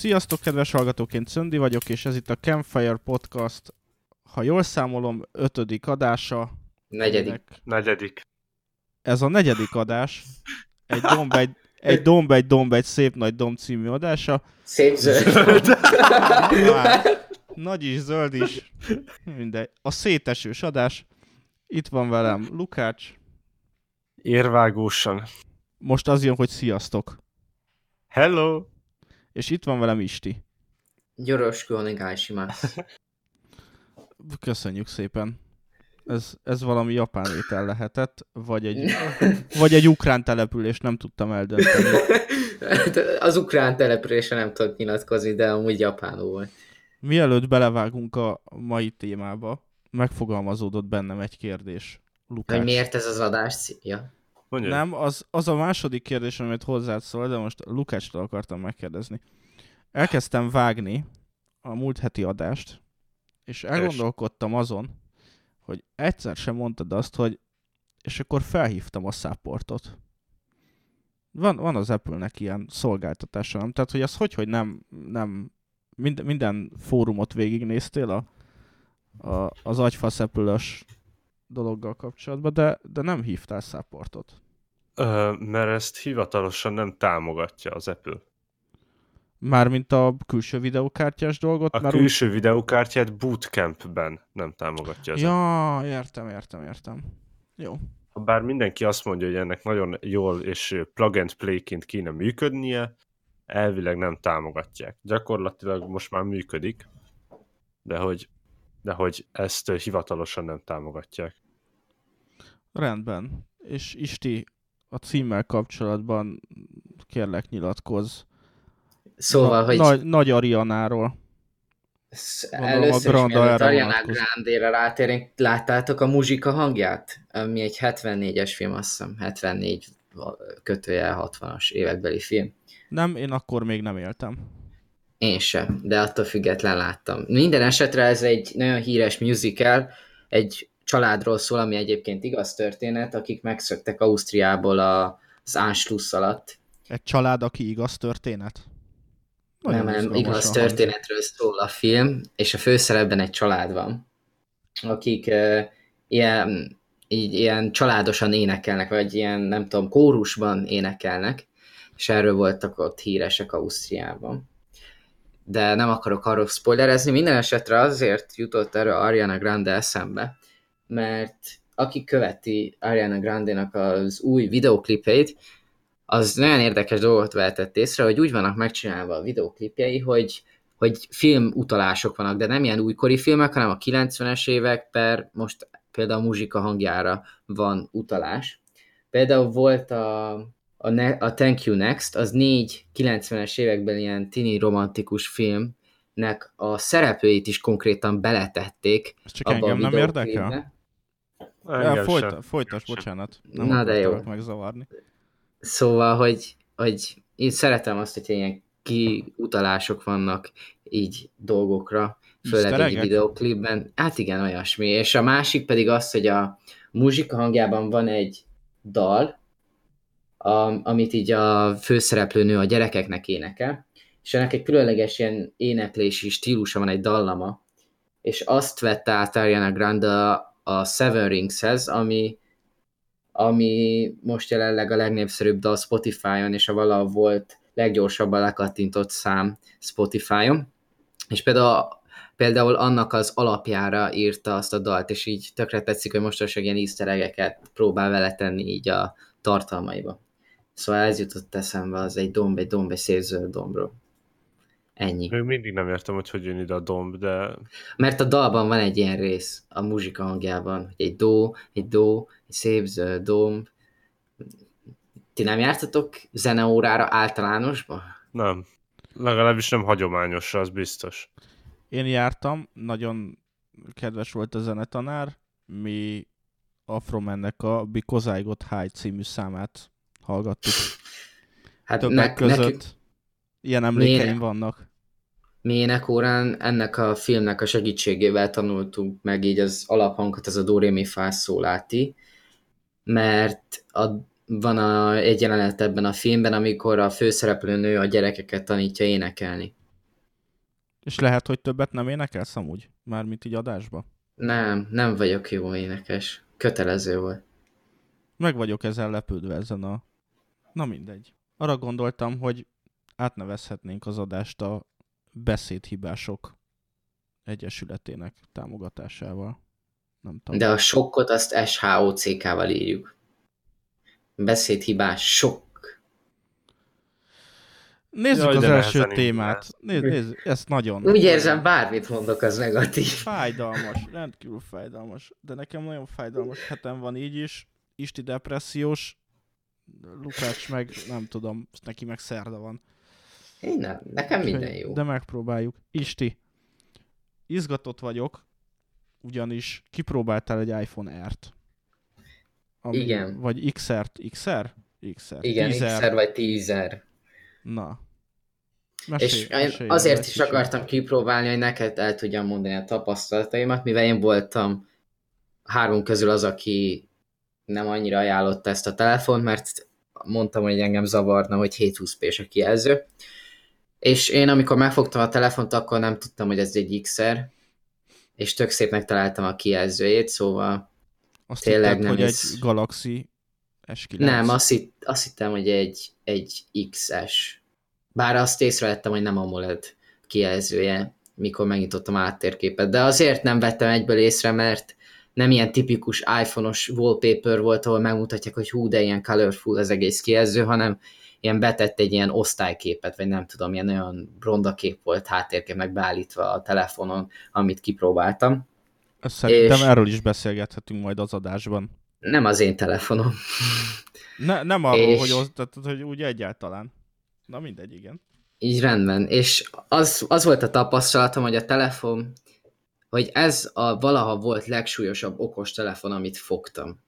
Sziasztok, kedves hallgatók, én Czöndi vagyok, és ez itt a Campfire Podcast, ha jól számolom, ötödik adása. Negyedik. Ennek- Negyedik. Ez a negyedik adás. Egy domb, egy, egy domb, egy domb, egy szép nagy domb című adása. Szép zöld. Már nagy is, zöld is, mindegy. A szétesős adás. Itt van velem Lukács. Érvágósan. Most az jön, hogy sziasztok. Hello! És itt van velem Isti. Yoroshiku onegaishimasu. Köszönjük szépen. Ez, ez valami japán étel lehetett, vagy egy, vagy egy ukrán település, nem tudtam eldönteni. Az ukrán településre nem tudok nyilatkozni, de amúgy japánul volt. Mielőtt belevágunk a mai témába, megfogalmazódott bennem egy kérdés. Lukács. Hogy miért ez az adás célja? Mondja. Nem, az, az a második kérdés, amit hozzád szól, de most Lukácstól akartam megkérdezni. Elkezdtem vágni a múlt heti adást, és elgondolkodtam azon, hogy egyszer sem mondtad azt, hogy és akkor felhívtam a supportot. Van, van az Apple-nek ilyen szolgáltatása, nem? Tehát, hogy az hogy, hogy nem, nem minden, minden fórumot végignéztél a, a, az agyfasz apple dologgal kapcsolatban, de, de nem hívtál supportot. Ö, mert ezt hivatalosan nem támogatja az Apple. Mármint a külső videókártyás dolgot, A mert külső videókártyát bootcampben nem támogatja úgy... az Apple. Ja, értem, értem, értem. Jó. Bár mindenki azt mondja, hogy ennek nagyon jól és plug and play-ként kéne működnie, elvileg nem támogatják. Gyakorlatilag most már működik, de hogy, de hogy ezt hivatalosan nem támogatják. Rendben. És Isti, a címmel kapcsolatban kérlek nyilatkozz. Szóval, Na, hogy Nagy, nagy Arianáról. először is Granda mielőtt Ariana. Grande-re rátérünk, láttátok a muzsika hangját? Ami egy 74-es film, azt hiszem, 74 kötője 60-as évekbeli film. Nem, én akkor még nem éltem. Én sem, de attól független láttam. Minden esetre ez egy nagyon híres musical, egy családról szól, ami egyébként igaz történet, akik megszöktek Ausztriából a, az Anschluss alatt. Egy család, aki igaz történet? nem, nem, izgalmasan igaz történetről szól a film, és a főszerepben egy család van, akik uh, ilyen, így, ilyen családosan énekelnek, vagy ilyen, nem tudom, kórusban énekelnek, és erről voltak ott híresek Ausztriában. De nem akarok arról spoilerezni, minden esetre azért jutott erről Ariana Grande eszembe, mert aki követi Ariana Grande-nak az új videoklipeit, az nagyon érdekes dolgot vehetett észre, hogy úgy vannak megcsinálva a videoklipjei, hogy, hogy film utalások vannak, de nem ilyen újkori filmek, hanem a 90-es évek per most például a muzsika hangjára van utalás. Például volt a, a, ne, a Thank You Next, az négy 90-es években ilyen tini romantikus filmnek a szereplőit is konkrétan beletették Ez csak abba engem a nem érdekel? Engem Ja, folyta, folytas, bocsánat. Nem Na, de jó. megzavarni. Szóval, hogy, hogy én szeretem azt, hogy ilyen kiutalások vannak így dolgokra, főleg egy videoklipben. Hát igen, olyasmi. És a másik pedig az, hogy a muzsika hangjában van egy dal, a, amit így a főszereplő nő a gyerekeknek énekel, és ennek egy különleges ilyen éneklési stílusa van, egy dallama, és azt vette át Ariana Grande a, Seven Ringshez, ami ami most jelenleg a legnépszerűbb dal Spotify-on, és a vala volt leggyorsabban lekattintott szám Spotify-on. És például, például annak az alapjára írta azt a dalt, és így tökre tetszik, hogy mostanság ilyen easter próbál vele tenni így a tartalmaiba. Szóval ez jutott eszembe, az egy domb, egy domb, egy szép zöld dombról. Ennyi. Még mindig nem értem, hogy hogy jön ide a domb, de Mert a dalban van egy ilyen rész, a muzsika hangjában, hogy egy dó, egy dó, egy szép zöld domb. Ti nem jártatok zeneórára általánosba? nem. Legalábbis nem hagyományos, az biztos. Én jártam, nagyon kedves volt a zenetanár, mi Afromennek a Because I Got High című számát hallgattuk. Hát Többek ne, között nekünk, ilyen emlékeim Miért? vannak. mi énekórán ennek a filmnek a segítségével tanultunk meg így az alaphangot, az a do, ré, mi, fá, szó, láti, mert a, van a, egy jelenet ebben a filmben, amikor a főszereplő nő a gyerekeket tanítja énekelni. És lehet, hogy többet nem énekelsz amúgy? Mármint így adásba? Nem, nem vagyok jó énekes. Kötelező volt. Meg vagyok ezzel lepődve ezen a... Na mindegy. Arra gondoltam, hogy átnevezhetnénk az adást a beszédhibások egyesületének támogatásával. Nem tudom. De a sokkot azt SHOCK-val írjuk. Beszédhibás sok. Nézzük Jaj, az első témát. Nézd, nézd, ezt nagyon... Úgy érzem, bármit mondok, az negatív. Fájdalmas, rendkívül fájdalmas. De nekem nagyon fájdalmas hetem van így is. Isti depressziós, Lukács meg, nem tudom, neki meg szerda van. Én nem, nekem minden jó. De megpróbáljuk. Isti, izgatott vagyok, ugyanis kipróbáltál egy iPhone R-t. Ami, Igen. Vagy XR-t. XR? XR. Igen, Tízer. x vagy tízer. Na. És én azért is akartam kipróbálni, hogy neked el tudjam mondani a tapasztalataimat, mivel én voltam három közül az, aki nem annyira ajánlotta ezt a telefont, mert mondtam, hogy engem zavarna, hogy 720p a kijelző. És én amikor megfogtam a telefont, akkor nem tudtam, hogy ez egy XR, és tök szépnek találtam a kijelzőjét, szóval Azt tényleg hitted, nem hogy ez- egy Galaxy S9. nem, azt, hitt, azt hittem, hogy egy, egy XS. Bár azt észrevettem, hogy nem AMOLED kijelzője, mikor megnyitottam a áttérképet. De azért nem vettem egyből észre, mert nem ilyen tipikus iPhone-os wallpaper volt, ahol megmutatják, hogy hú, de ilyen colorful az egész kijelző, hanem ilyen betett egy ilyen osztályképet, vagy nem tudom, ilyen olyan ronda kép volt háttérképnek beállítva a telefonon, amit kipróbáltam. Szerintem és- erről is beszélgethetünk majd az adásban. Nem az én telefonom. Ne, nem arról, És- hogy, az, tehát, hogy úgy egyáltalán. Na mindegy, igen. Így rendben. És az, az volt a tapasztalatom, hogy a telefon, hogy ez a valaha volt legsúlyosabb okos telefon, amit fogtam.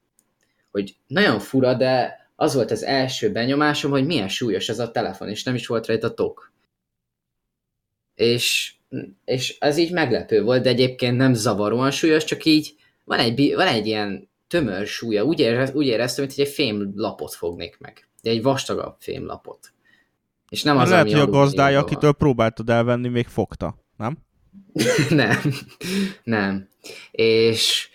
Hogy nagyon fura, de az volt az első benyomásom, hogy milyen súlyos ez a telefon, és nem is volt rajta tok. És, és ez így meglepő volt, de egyébként nem zavaróan súlyos, csak így van egy, van egy ilyen tömör súlya. Úgy, érez, úgy éreztem, mint hogy egy fémlapot fognék meg. De egy vastagabb fémlapot. És nem az, Lehet, ami hogy a gazdája, alumíniumban van. akitől próbáltad elvenni, még fogta, nem? nem, nem. És,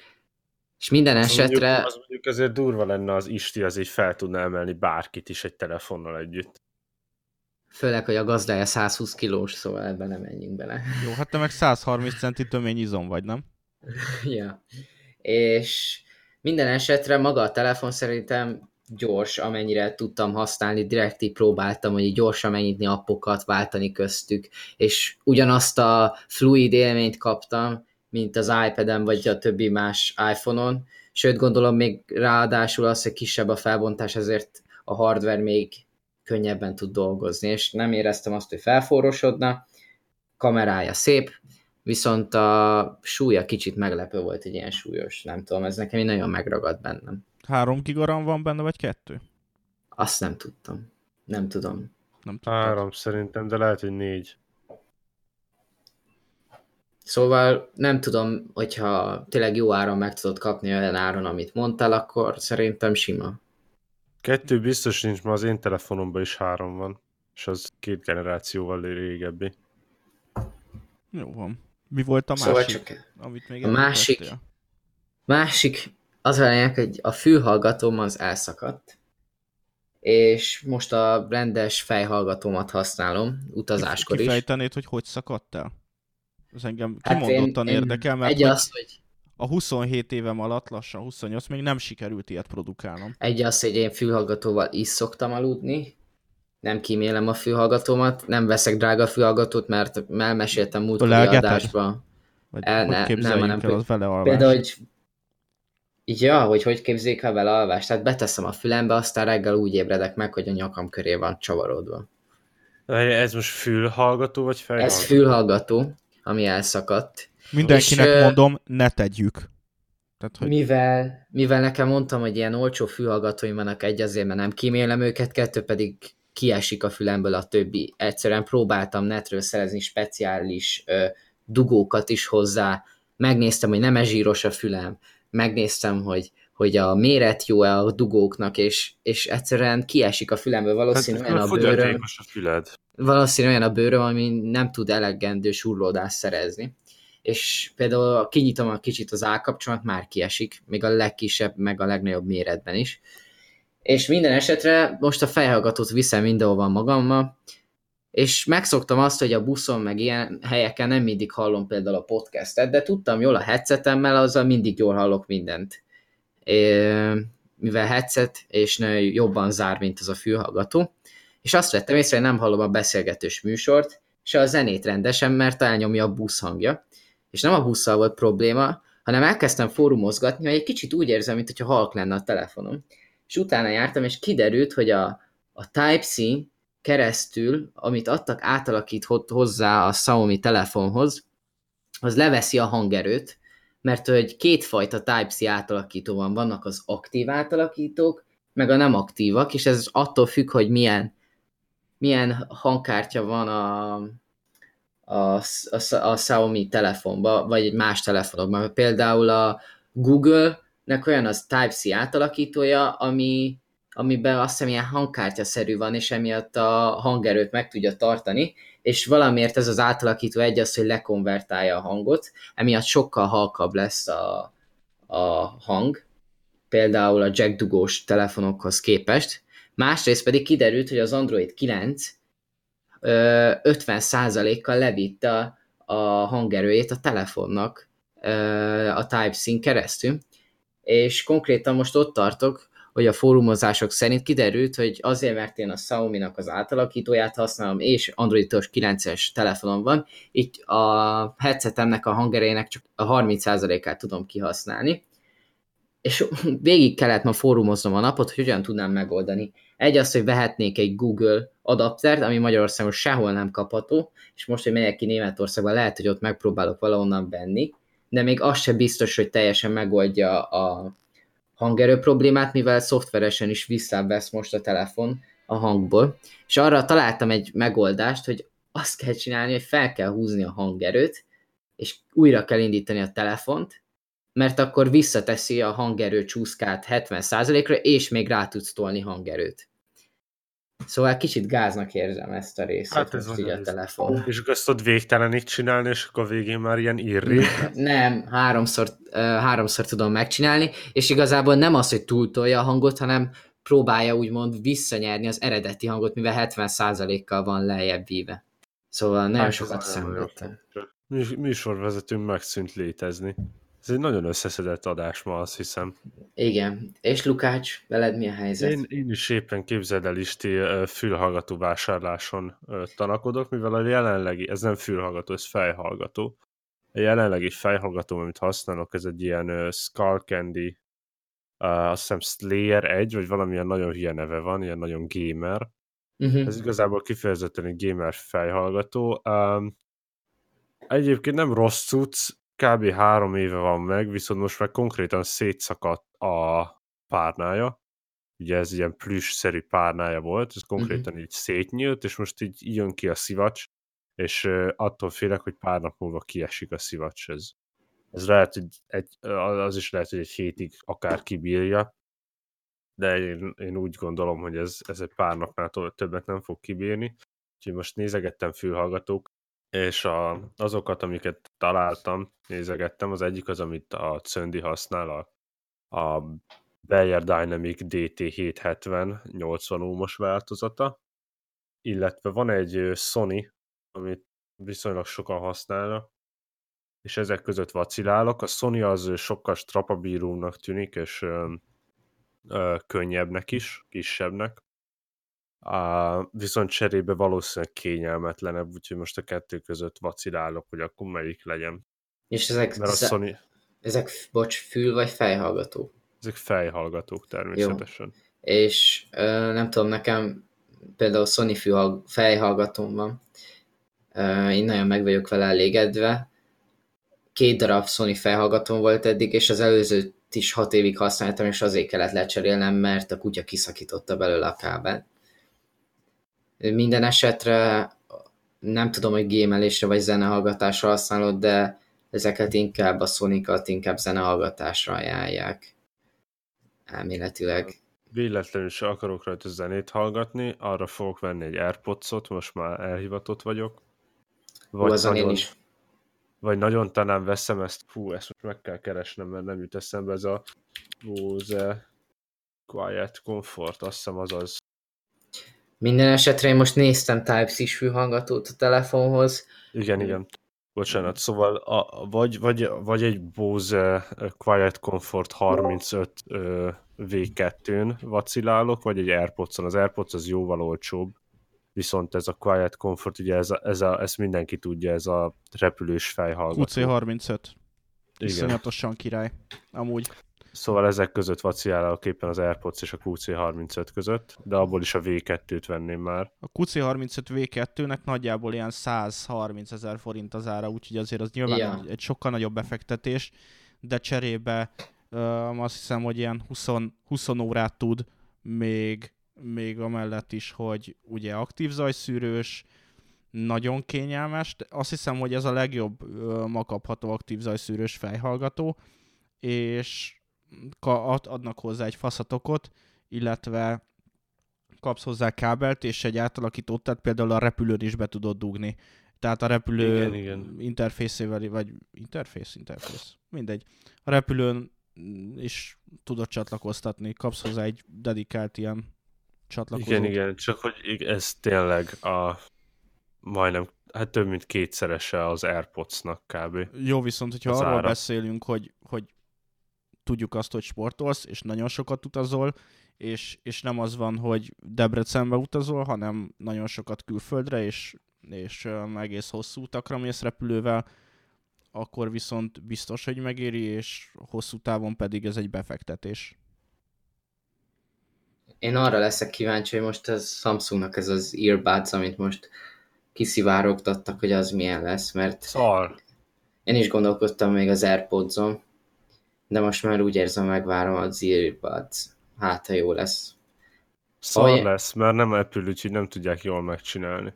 és minden Az esetre, mondjuk, az mondjuk azért durva lenne az Isti, az így fel tudna emelni bárkit is egy telefonnal együtt. főleg, hogy a gazdája 120 kilós, szóval ebben nem menjünk bele. Jó, hát te meg 130 centi tömény izom vagy, nem? ja. És minden esetre maga a telefon szerintem gyors, amennyire tudtam használni, direkt így próbáltam, hogy így gyorsan megnyitni appokat, váltani köztük, és ugyanazt a fluid élményt kaptam, mint az iPad-en vagy a többi más iPhone-on, sőt gondolom még ráadásul az, hogy kisebb a felbontás, ezért a hardware még könnyebben tud dolgozni, és nem éreztem azt, hogy felforrosodna, kamerája szép, viszont a súlya kicsit meglepő volt, egy ilyen súlyos, nem tudom, ez nekem így nagyon megragadt bennem. Három gigaram van benne, vagy kettő? Azt nem tudtam. Nem tudom. Nem tudtad. Három szerintem, de lehet, hogy négy. Szóval nem tudom, hogyha tényleg jó áron meg tudod kapni olyan áron, amit mondtál, akkor szerintem sima. Kettő biztos nincs, mert az én telefonomban is három van. És az két generációval régebbi. Jó van. Mi volt a Szóval másik, csak amit még a másik-? Másik, az a lényeg, hogy a fülhallgatóm az elszakadt, és most a rendes fejhallgatómat használom utazáskor is. Kifejtenéd, hogy hogy szakadt el? Ez engem Hát kimondottan érdekel, mert egy az, hogy a 27 évem alatt, lassan 28, még nem sikerült ilyet produkálnom. Egy az, hogy én fülhallgatóval is szoktam aludni, nem kímélem a fülhallgatómat, nem veszek drága fülhallgatót, mert elmeséltem Ölelgeted? adásban. Vagy El- hogy ne- nem, hanem el vele alvást? Például, hogy Ja, hogy hogy képzeljék el vele alvást. Tehát beteszem a fülembe, aztán reggel úgy ébredek meg, hogy a nyakam köré van csavarodva. Ez most fülhallgató vagy fejhallgató? Ez fülhallgató, ami elszakadt. Mindenkinek és, mondom, ne tegyük. Tehát, hogy Mivel, mivel nekem mondtam, hogy ilyen olcsó fülhallgatóim vannak egy azért, mert nem kímélem őket, kettő pedig kiesik a fülemből a többi. Egyszerűen próbáltam netről szerezni speciális ö, dugókat is hozzá, megnéztem, hogy nem zsíros a fülem, megnéztem, hogy, hogy a méret jó-e a dugóknak, és, és egyszerűen kiesik a fülemből valószínűleg hát, a bőröm. a füled. valószínűleg olyan a bőröm, ami nem tud elegendő surlódást szerezni. És például kinyitom a kicsit az állkapcsolat, már kiesik, még a legkisebb, meg a legnagyobb méretben is. És minden esetre most a fejhallgatót viszem mindenhova magammal, és megszoktam azt, hogy a buszon, meg ilyen helyeken nem mindig hallom például a podcastet, de tudtam jól a headsetemmel, azzal mindig jól hallok mindent. É, mivel headset, és jobban zár, mint az a fülhallgató. És azt vettem észre, hogy nem hallom a beszélgetős műsort, és a zenét rendesen, mert elnyomja a busz hangja. És nem a busszal volt probléma, hanem elkezdtem fórumozgatni, hogy egy kicsit úgy érzem, mintha halk lenne a telefonom. És utána jártam, és kiderült, hogy a, a Type-C keresztül, amit adtak, átalakít hozzá a Xiaomi telefonhoz, az leveszi a hangerőt, mert hogy kétfajta Type-C átalakító van, vannak az aktív átalakítók, meg a nem aktívak, és ez attól függ, hogy milyen, milyen hangkártya van a, a, a, a Xiaomi telefonban, vagy egy más telefonokban. Például a Google-nek olyan az Type-C átalakítója, ami amiben azt hiszem ilyen hangkártyaszerű van, és emiatt a hangerőt meg tudja tartani, és valamiért ez az átalakító egy az, hogy lekonvertálja a hangot, emiatt sokkal halkabb lesz a, a hang, például a jack dugós telefonokhoz képest. Másrészt pedig kiderült, hogy az Android 9 50%-kal levitte a hangerőjét a telefonnak a Type-C-n keresztül, és konkrétan most ott tartok, hogy a fórumozások szerint kiderült, hogy azért, mert én a Xiaomi-nak az átalakítóját használom, és Androidos 9-es telefonom van, így a headsetemnek a hangerejének csak a 30%-át tudom kihasználni. És végig kellett ma fórumoznom a napot, hogy hogyan tudnám megoldani. Egy az, hogy vehetnék egy Google adaptert, ami Magyarországon sehol nem kapható, és most, hogy megyek ki Németországba, lehet, hogy ott megpróbálok valahonnan venni, de még az sem biztos, hogy teljesen megoldja a hangerő problémát, mivel szoftveresen is visszavesz most a telefon a hangból, és arra találtam egy megoldást, hogy azt kell csinálni, hogy fel kell húzni a hangerőt, és újra kell indítani a telefont, mert akkor visszateszi a hangerő csúszkát 70%-ra, és még rá tudsz tolni hangerőt. Szóval kicsit gáznak érzem ezt a részt, hát ez most így a telefon. És azt tudod végtelenig csinálni, és akkor a végén már ilyen irri? Nem, háromszor, háromszor tudom megcsinálni, és igazából nem az, hogy túltolja a hangot, hanem próbálja úgymond visszanyerni az eredeti hangot, mivel 70%-kal van lejjebb víve. Szóval nagyon hát, sokat szenvedtem. Műsorvezetőnk megszűnt létezni. Ez egy nagyon összeszedett adás ma, azt hiszem. Igen. És Lukács, veled mi a helyzet? Én, én is éppen képzeld el Isti fülhallgató vásárláson tanakodok, mivel a jelenlegi, ez nem fülhallgató, ez fejhallgató. A jelenlegi fejhallgató, amit használok, ez egy ilyen Skull Candy, uh, azt hiszem Slayer 1, vagy valamilyen nagyon hülye neve van, ilyen nagyon gamer. Uh-huh. Ez igazából kifejezetten egy gamer fejhallgató. Um, egyébként nem rossz cucc, kb. három éve van meg, viszont most már konkrétan szétszakadt a párnája. Ugye ez ilyen plüss-szerű párnája volt, ez konkrétan uh-huh. így szétnyílt, és most így jön ki a szivacs, és attól félek, hogy pár nap múlva kiesik a szivacs. Ez, ez lehet, hogy egy, az is lehet, hogy egy hétig akár kibírja, de én, én úgy gondolom, hogy ez, ez egy pár napnál többet nem fog kibírni. Úgyhogy most nézegettem fülhallgatók, és a, azokat, amiket találtam, nézegettem, az egyik az, amit a Cöndi használ, a, a Bayer Dynamic DT770 80 ohmos változata, illetve van egy Sony, amit viszonylag sokan használnak, és ezek között vacilálok. A Sony az sokkal strapabírónak tűnik, és ö, ö, könnyebbnek is, kisebbnek. A, viszont cserébe valószínűleg kényelmetlenebb, úgyhogy most a kettő között vacilálok, hogy akkor melyik legyen. És ezek, Mert a Sony... ezek, bocs, fül vagy fejhallgató? Ezek fejhallgatók természetesen. Jó. És ö, nem tudom, nekem például Sony fülhall, fejhallgatóm van. Ö, én nagyon meg vagyok vele elégedve. Két darab Sony fejhallgatóm volt eddig, és az előzőt is hat évig használtam, és azért kellett lecserélnem, mert a kutya kiszakította belőle a kábelt minden esetre nem tudom, hogy gémelésre vagy zenehallgatásra használod, de ezeket inkább a sony inkább zenehallgatásra ajánlják. Elméletileg. véletlenül se akarok rajta zenét hallgatni, arra fogok venni egy Airpods-ot, most már elhivatott vagyok. Vagy, Hú, nagyon, is. vagy nagyon talán veszem ezt, fú, ezt most meg kell keresnem, mert nem jut eszembe ez a Bose Quiet Comfort, azt hiszem az az. Minden esetre én most néztem Type-C fülhallgatót a telefonhoz. Igen, igen. Bocsánat, szóval a, vagy, vagy, vagy egy Bose Quiet Comfort 35 V2-n vacilálok, vagy egy Airpods-on. Az Airpods az jóval olcsóbb, viszont ez a Quiet Comfort, ugye ez a, ez a, ezt mindenki tudja, ez a repülős fejhallgató. QC35. Iszonyatosan király. Amúgy. Szóval ezek között vacilálok éppen az AirPods és a QC35 között, de abból is a V2-t venném már. A QC35 V2-nek nagyjából ilyen 130 ezer forint az ára, úgyhogy azért az nyilván ja. egy, egy sokkal nagyobb befektetés, de cserébe um, azt hiszem, hogy ilyen 20, 20 órát tud még, még amellett is, hogy ugye aktív zajszűrős, nagyon kényelmes. Azt hiszem, hogy ez a legjobb ma kapható aktív zajszűrős fejhallgató, és adnak hozzá egy faszatokot, illetve kapsz hozzá kábelt, és egy átalakítót, tehát például a repülőn is be tudod dugni. Tehát a repülő igen, igen. interfészével, vagy interfész, interfész, mindegy. A repülőn is tudod csatlakoztatni, kapsz hozzá egy dedikált ilyen csatlakozót. Igen, igen, csak hogy ez tényleg a majdnem, hát több mint kétszerese az Airpods-nak kb. Jó, viszont hogyha az arról ára. beszélünk, hogy, hogy tudjuk azt, hogy sportolsz, és nagyon sokat utazol, és, és nem az van, hogy Debrecenbe utazol, hanem nagyon sokat külföldre, és, és uh, egész hosszú utakra mész repülővel, akkor viszont biztos, hogy megéri, és hosszú távon pedig ez egy befektetés. Én arra leszek kíváncsi, hogy most ez Samsungnak ez az earbuds, amit most kiszivárogtattak, hogy az milyen lesz, mert Szar. én is gondolkodtam még az Airpods-on, de most már úgy érzem, megvárom az earbuds. Hát, ha jó lesz. Szar Olyan... lesz, mert nem Apple, úgyhogy nem tudják jól megcsinálni.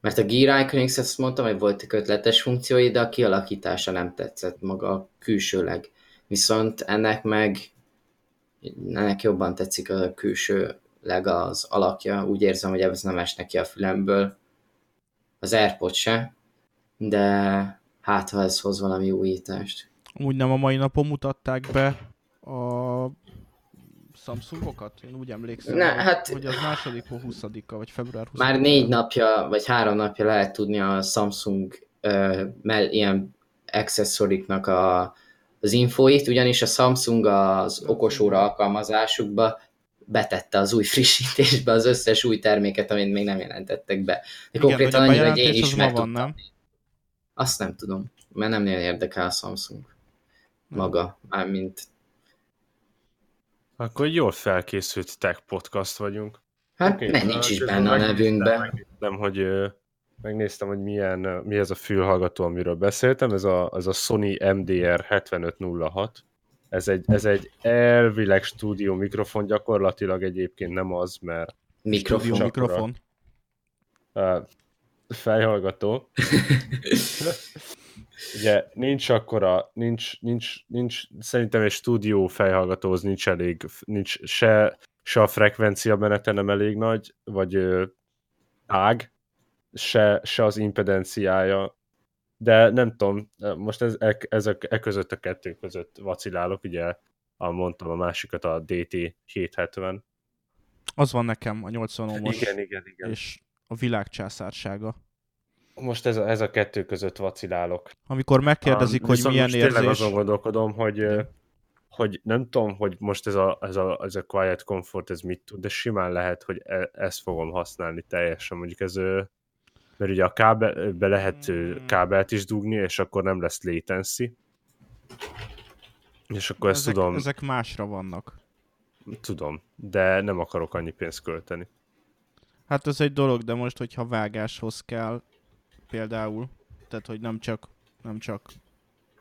Mert a Gear Iconics, ezt mondtam, hogy voltak ötletes funkciói, de a kialakítása nem tetszett maga külsőleg. Viszont ennek meg ennek jobban tetszik a külsőleg az alakja. Úgy érzem, hogy ez nem esnek ki a fülemből. Az AirPod se, de hát ha ez hoz valami újítást. Úgy nem a mai napon mutatták be a Samsungokat? Én úgy emlékszem, ne, hát, hogy az második 20 vagy február 20 Már négy napja, vagy három napja lehet tudni a Samsung uh, mell, ilyen accessoriknak a, az infóit, ugyanis a Samsung az okosóra alkalmazásukba betette az új frissítésbe az összes új terméket, amit még nem jelentettek be. De Igen, konkrétan annyi, hogy én is meg van, nem? Azt nem tudom, mert nem nagyon érdekel a Samsung maga, mármint... Akkor jól felkészült tech podcast vagyunk. Hát okay, mert nincs is benne a nevünkben. Nem, hogy megnéztem, hogy milyen, mi ez a fülhallgató, amiről beszéltem, ez a, ez a Sony MDR 7506. Ez egy, ez egy elvileg stúdió mikrofon, gyakorlatilag egyébként nem az, mert... Mikrofon. mikrofon. Uh, fejhallgató. ugye nincs akkora, nincs, nincs, nincs, szerintem egy stúdió fejhallgatóhoz nincs elég, nincs se, se a frekvencia menete nem elég nagy, vagy ö, ág, se, se az impedenciája, de nem tudom, most ez, e, ez a, e között a kettő között vacilálok, ugye a, mondtam a másikat, a DT 770. Az van nekem, a 80 ohmos. Igen, igen, igen. És a világcsászársága most ez a, ez a kettő között vacilálok. Amikor megkérdezik, um, hogy milyen most érzés... Tényleg azon gondolkodom, hogy, hogy nem tudom, hogy most ez a, ez, a, ez a Quiet Comfort ez mit tud, de simán lehet, hogy e, ezt fogom használni teljesen. Mondjuk ez, mert ugye a kábelbe lehet hmm. kábelt is dugni, és akkor nem lesz latency. És akkor ezt ezek, tudom... Ezek másra vannak. Tudom, de nem akarok annyi pénzt költeni. Hát ez egy dolog, de most, hogyha vágáshoz kell, például, tehát hogy nem csak, nem csak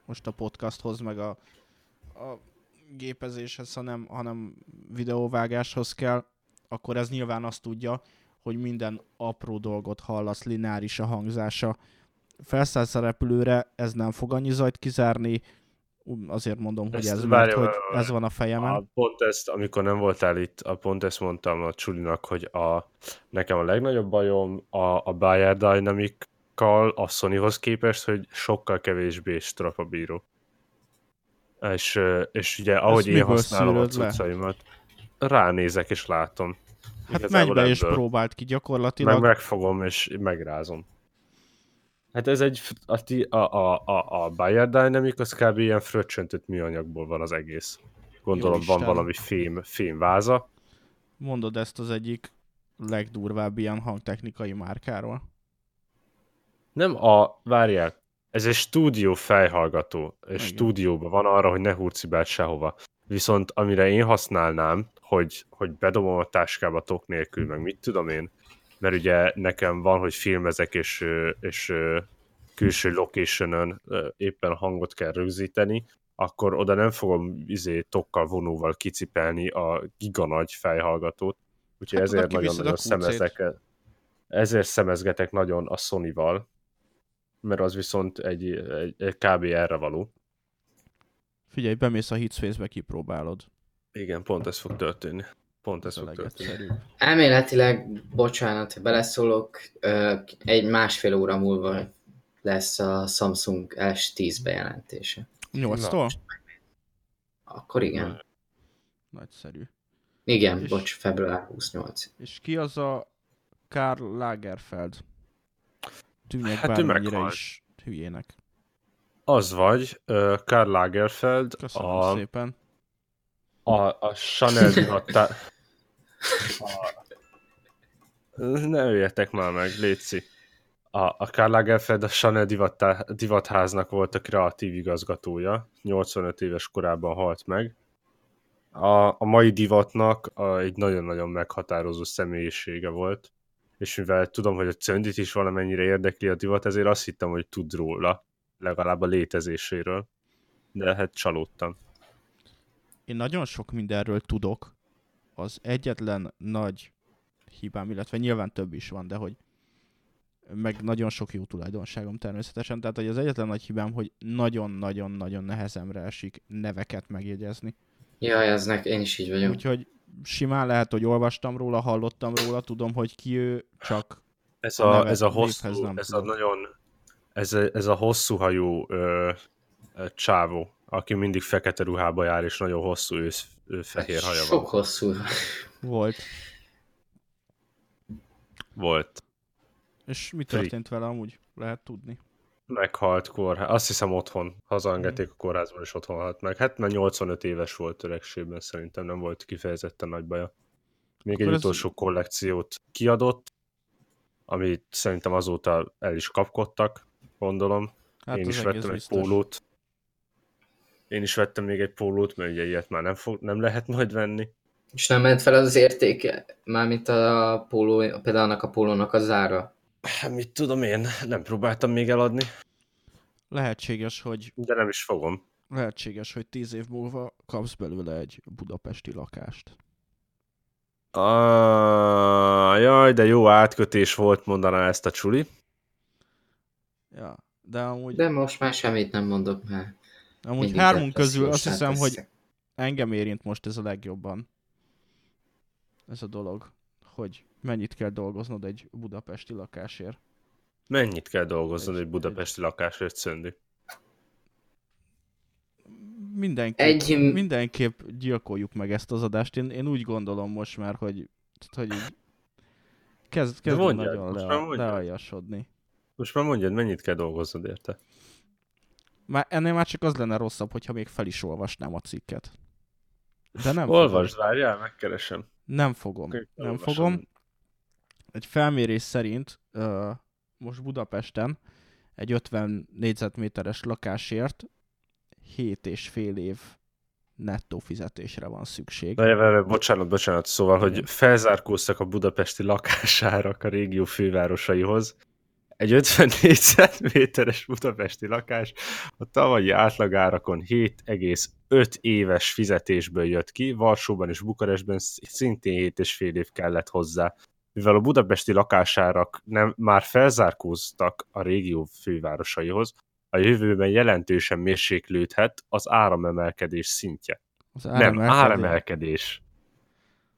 most a podcasthoz, meg a, a gépezéshez, hanem, hanem videóvágáshoz kell, akkor ez nyilván azt tudja, hogy minden apró dolgot hallasz, lineáris a hangzása. Felszállsz a repülőre, ez nem fog annyi zajt kizárni, azért mondom, hogy ez, mert hogy ez van a fejemen. A, pont ezt, amikor nem voltál itt, a, pont ezt mondtam a Csulinak, hogy a, nekem a legnagyobb bajom a, a Bayer Dynamic-kal a Sonyhoz képest, hogy sokkal kevésbé strapabíró. És, és ugye ahogy én miből használom a szűröd le? cuccaimat, ránézek és látom. Hát Igazából menj be és ebből. próbáld ki gyakorlatilag. Meg megfogom és megrázom. Hát ez egy, a, a, a, a, Bayer Dynamic, az kb. ilyen fröccsöntött műanyagból van az egész. Gondolom van valami fém, fém váza. Mondod ezt az egyik legdurvább ilyen hangtechnikai márkáról. Nem a, várjál, ez egy stúdió fejhallgató, és Igen. stúdióban van arra, hogy ne hurcibáld sehova. Viszont amire én használnám, hogy, hogy bedobom a táskába tok nélkül, meg mit tudom én, mert ugye nekem van, hogy filmezek, és, és külső locationön éppen hangot kell rögzíteni, akkor oda nem fogom izé, tokkal vonóval kicipelni a giganagy fejhallgatót. Úgyhogy Hát ezért nagyon-nagyon szemezek, ezért szemezgetek nagyon a Sony-val, mert az viszont egy, egy, egy kb. erre való. Figyelj, bemész a Hitspace-be, kipróbálod. Igen, pont ez fog történni. Pont ez Ez a fog történni. Elméletileg, bocsánat, hogy beleszólok, egy másfél óra múlva lesz a Samsung S10 bejelentése. 8-tól? Akkor igen. Nagyszerű. Igen, És- bocs, február 28. És ki az a Karl Lagerfeld? Tűnjek Hát bármennyire is hülyének. Az vagy, uh, Karl Lagerfeld, Köszönöm a, szépen. a, a Chanel divattá... a... Ne öljetek már meg, Léci. A, a Karl Lagerfeld a Chanel divattá, divatháznak volt a kreatív igazgatója, 85 éves korában halt meg. A, a mai divatnak a, egy nagyon-nagyon meghatározó személyisége volt, és mivel tudom, hogy a Cöndit is valamennyire érdekli a divat, ezért azt hittem, hogy tud róla, legalább a létezéséről. De hát csalódtam. Én nagyon sok mindenről tudok. Az egyetlen nagy hibám, illetve nyilván több is van, de hogy meg nagyon sok jó tulajdonságom természetesen, tehát hogy az egyetlen nagy hibám, hogy nagyon-nagyon-nagyon nehezemre esik neveket megjegyezni. Jaj, ez nek, én is így vagyok. Úgyhogy simán lehet, hogy olvastam róla, hallottam róla, tudom, hogy ki ő, csak Ez A a, neve- ez a hosszú, nem ez a tudom. nagyon, ez a, ez a hosszú hajú ö, ö, csávó, aki mindig fekete ruhába jár, és nagyon hosszú ősz, ő fehér haja Sok van. hosszú. volt. Volt. És mi történt vele amúgy? Lehet tudni. Meghalt kórház. Azt hiszem otthon. Hazaengedték a kórházban, és otthon halt meg. Hát mert 85 éves volt öregségben, szerintem nem volt kifejezetten nagy baja. Még Akkor egy ez- utolsó kollekciót kiadott, amit szerintem azóta el is kapkodtak, gondolom. Hát Én is vettem egy biztos. pólót. Én is vettem még egy pólót, mert ugye ilyet már nem, fog, nem lehet majd venni. És nem ment fel az értéke? Mármint a póló, például annak a pólónak az ára. Mit tudom én, nem próbáltam még eladni, Lehetséges, hogy de nem is fogom. lehetséges, hogy tíz év múlva kapsz belőle egy budapesti lakást. Ah, jaj, de jó átkötés volt, mondaná ezt a csuli. Ja, de amúgy, De most már semmit nem mondok, mert amúgy mindig hármunk közül azt hiszem, hogy átveszek. engem érint most ez a legjobban. Ez a dolog, hogy mennyit kell dolgoznod egy budapesti lakásért. Mennyit kell dolgoznod Egy- egy budapesti lakásért, Szöndi? Mindenképp, Egy- mindenképp gyilkoljuk meg ezt az adást. Én, én úgy gondolom most már, hogy, hogy így kezd, kezd mondjad, nagyon most le, lealjasodni. Most már mondjad, mennyit kell dolgoznod érte? Már, ennél már csak az lenne rosszabb, hogyha még fel is olvasnám a cikket. De nem Olvasd, várjál, megkeresem. Nem fogom. Oké, Nem fogom. Egy felmérés szerint uh, most Budapesten egy 50 négyzetméteres lakásért 7 és fél év nettó fizetésre van szükség. Várjál, várjál, bocsánat, bocsánat, szóval, hogy felzárkóztak a budapesti lakásárak a régió fővárosaihoz. Egy 50 négyzetméteres budapesti lakás a tavalyi átlagárakon 7,5 éves fizetésből jött ki, Varsóban és Bukarestben szintén 7,5 év kellett hozzá. Mivel a budapesti lakásárak nem, már felzárkóztak a régió fővárosaihoz, a jövőben jelentősen mérséklődhet az áramemelkedés szintje. Az Nem, áremelkedés. áremelkedés.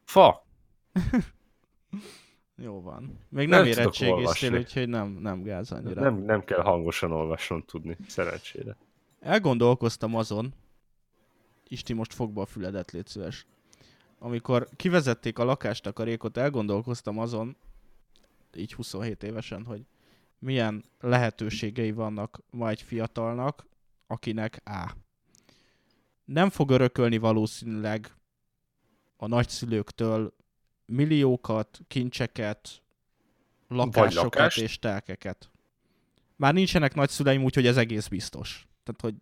Fa. Jó van. Még Nem nem, érettségiztél, úgyhogy nem, nem gáz annyira. Nem, nem kell hangosan olvasnom tudni, szerencsére. Elgondolkoztam azon, Isti most fogba a füledet, légy szíves. Amikor kivezették a lakástakarékot, elgondolkoztam azon, így 27 évesen, hogy milyen lehetőségei vannak ma egy fiatalnak, akinek A. Nem fog örökölni valószínűleg a nagyszülőktől milliókat, kincseket, lakásokat lakást. és telkeket. Már nincsenek nagyszüleim, úgyhogy ez egész biztos. Tehát, hogy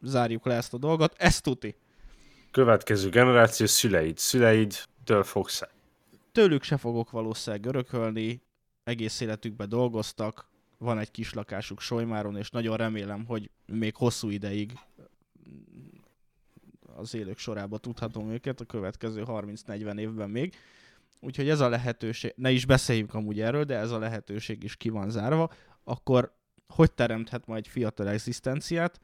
zárjuk le ezt a dolgot, ezt tuti. Következő generáció szüleid. Szüleidtől fogsz Tőlük se fogok valószínűleg örökölni, egész életükben dolgoztak, van egy kis lakásuk Solymáron, és nagyon remélem, hogy még hosszú ideig az élők sorába tudhatom őket a következő 30-40 évben még. Úgyhogy ez a lehetőség, ne is beszéljünk amúgy erről, de ez a lehetőség is ki van zárva, akkor hogy teremthet majd fiatal egzisztenciát?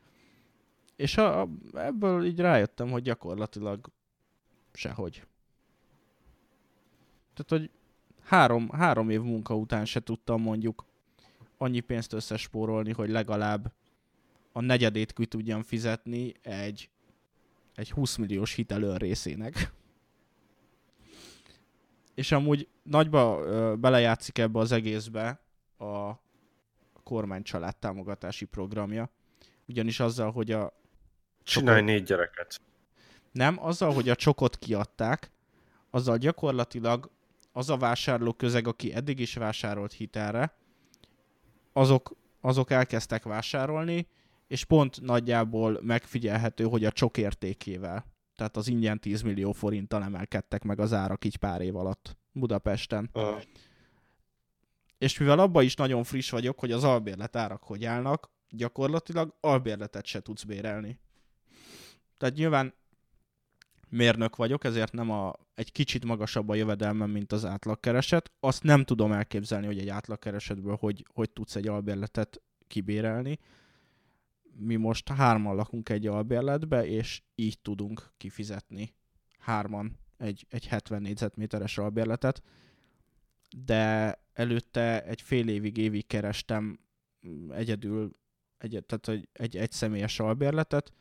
És a, a, ebből így rájöttem, hogy gyakorlatilag sehogy. Tehát, hogy három, három év munka után se tudtam mondjuk annyi pénzt összespórolni, hogy legalább a negyedét ki tudjam fizetni egy, egy 20 milliós hitelőr részének. És amúgy nagyba ö, belejátszik ebbe az egészbe a kormány család támogatási programja. Ugyanis azzal, hogy a Csinálj négy gyereket. nem, azzal, hogy a csokot kiadták, azzal gyakorlatilag az a vásárló közeg, aki eddig is vásárolt hitelre, azok, azok elkezdtek vásárolni, és pont nagyjából megfigyelhető, hogy a csok értékével, tehát az ingyen 10 millió forinttal emelkedtek meg az árak így pár év alatt Budapesten. Uh, És mivel abban is nagyon friss vagyok, hogy az albérlet árak hogy állnak, gyakorlatilag albérletet se tudsz bérelni. Tehát nyilván mérnök vagyok, ezért nem a, egy kicsit magasabb a jövedelmem, mint az átlagkereset. Azt nem tudom elképzelni, hogy egy átlagkeresetből hogy, hogy tudsz egy albérletet kibérelni. Mi most hárman lakunk egy albérletbe, és így tudunk kifizetni hárman egy, egy 70 négyzetméteres albérletet, de előtte egy fél évig, évig kerestem mm, egyedül egy, tehát egy, egy, egy személyes albérletet,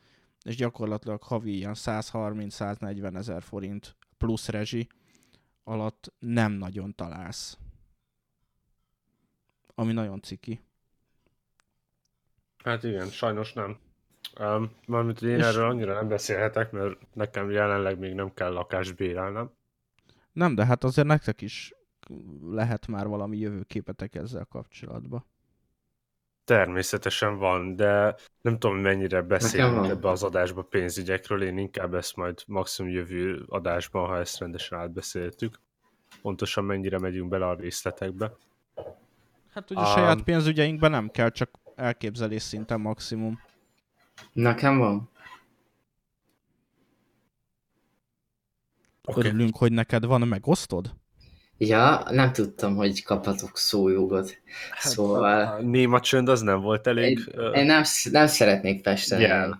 és gyakorlatilag havi ilyen 130-140 ezer forint plusz rezsi alatt nem nagyon találsz. Ami nagyon ciki. Hát igen, sajnos nem. Um, mármint, hogy én És- erről annyira nem beszélhetek, mert nekem jelenleg még nem kell lakást bérelnem. Nem, de hát azért nektek is lehet már valami jövőképetek ezzel kapcsolatban. Természetesen van, de nem tudom, mennyire beszélünk ebbe az adásba pénzügyekről, én inkább ezt majd maximum jövő adásban, ha ezt rendesen átbeszéltük. Pontosan mennyire megyünk bele a részletekbe. Hát ugye Ám. saját pénzügyeinkben nem kell, csak elképzelés szinten maximum. Nekem van. Oké. Örülünk, hogy neked van, megosztod? Ja, nem tudtam, hogy kaphatok szójogot. Hát, Szóval- A néma csönd az nem volt elég. Én, én nem, nem szeretnék Pesten Jel. élni.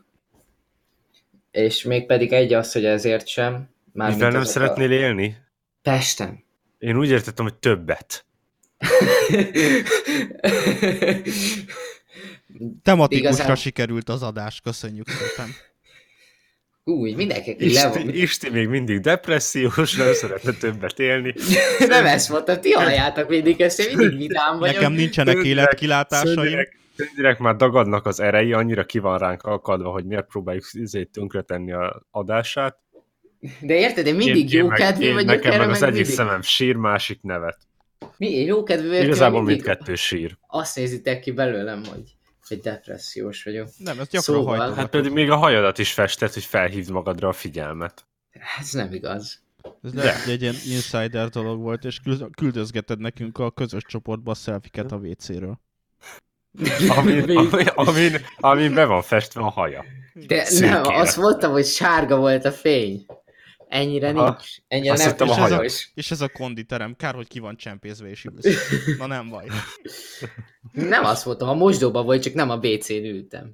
És még pedig egy az, hogy ezért sem. Mármint Mivel nem szeretnél élni? A... Pesten. Én úgy értettem, hogy többet. Tematikusra Igazán- sikerült az adás, köszönjük szépen. Úgy, mindenki, aki le van. Isti, Isti még mindig depressziós, nem szeretne többet élni. nem ezt mondtam, ti halljátok mindig ezt, én mindig vidám vagyok. Nekem nincsenek életkilátásaim. Szöndrek már dagadnak az erei, annyira ki van ránk akadva, hogy miért próbáljuk izét tönkretenni a adását. De érted, én mindig én, jó meg- kedvű én, vagyok, Nekem erre meg az meg egyik mindig. szemem sír, másik nevet. Mi, én jó kedvű vagyok, Igazából mindkettő sír. Azt nézitek ki belőlem, hogy, hogy depressziós vagyok. Nem, ez gyakran Szóval- Hát pedig még a hajadat is festett, hogy felhívd magadra a figyelmet. Ez nem igaz. Ez lehet, hogy egy ilyen insider dolog volt, és küld- küldözgeted nekünk a közös csoportba a szelfiket a WC-ről. Amin, Mi? amin, amin, amin be van festve a haja. De nem, Szürkére. azt mondtam, hogy sárga volt a fény. Ennyire Aha. nincs. Ennyire Azt nem hittem a és ez hajak. is. És ez a konditerem, kár, hogy ki van csempészve és ülsz. Na nem baj. Nem azt voltam, a mosdóban volt, csak nem a WC-n ültem.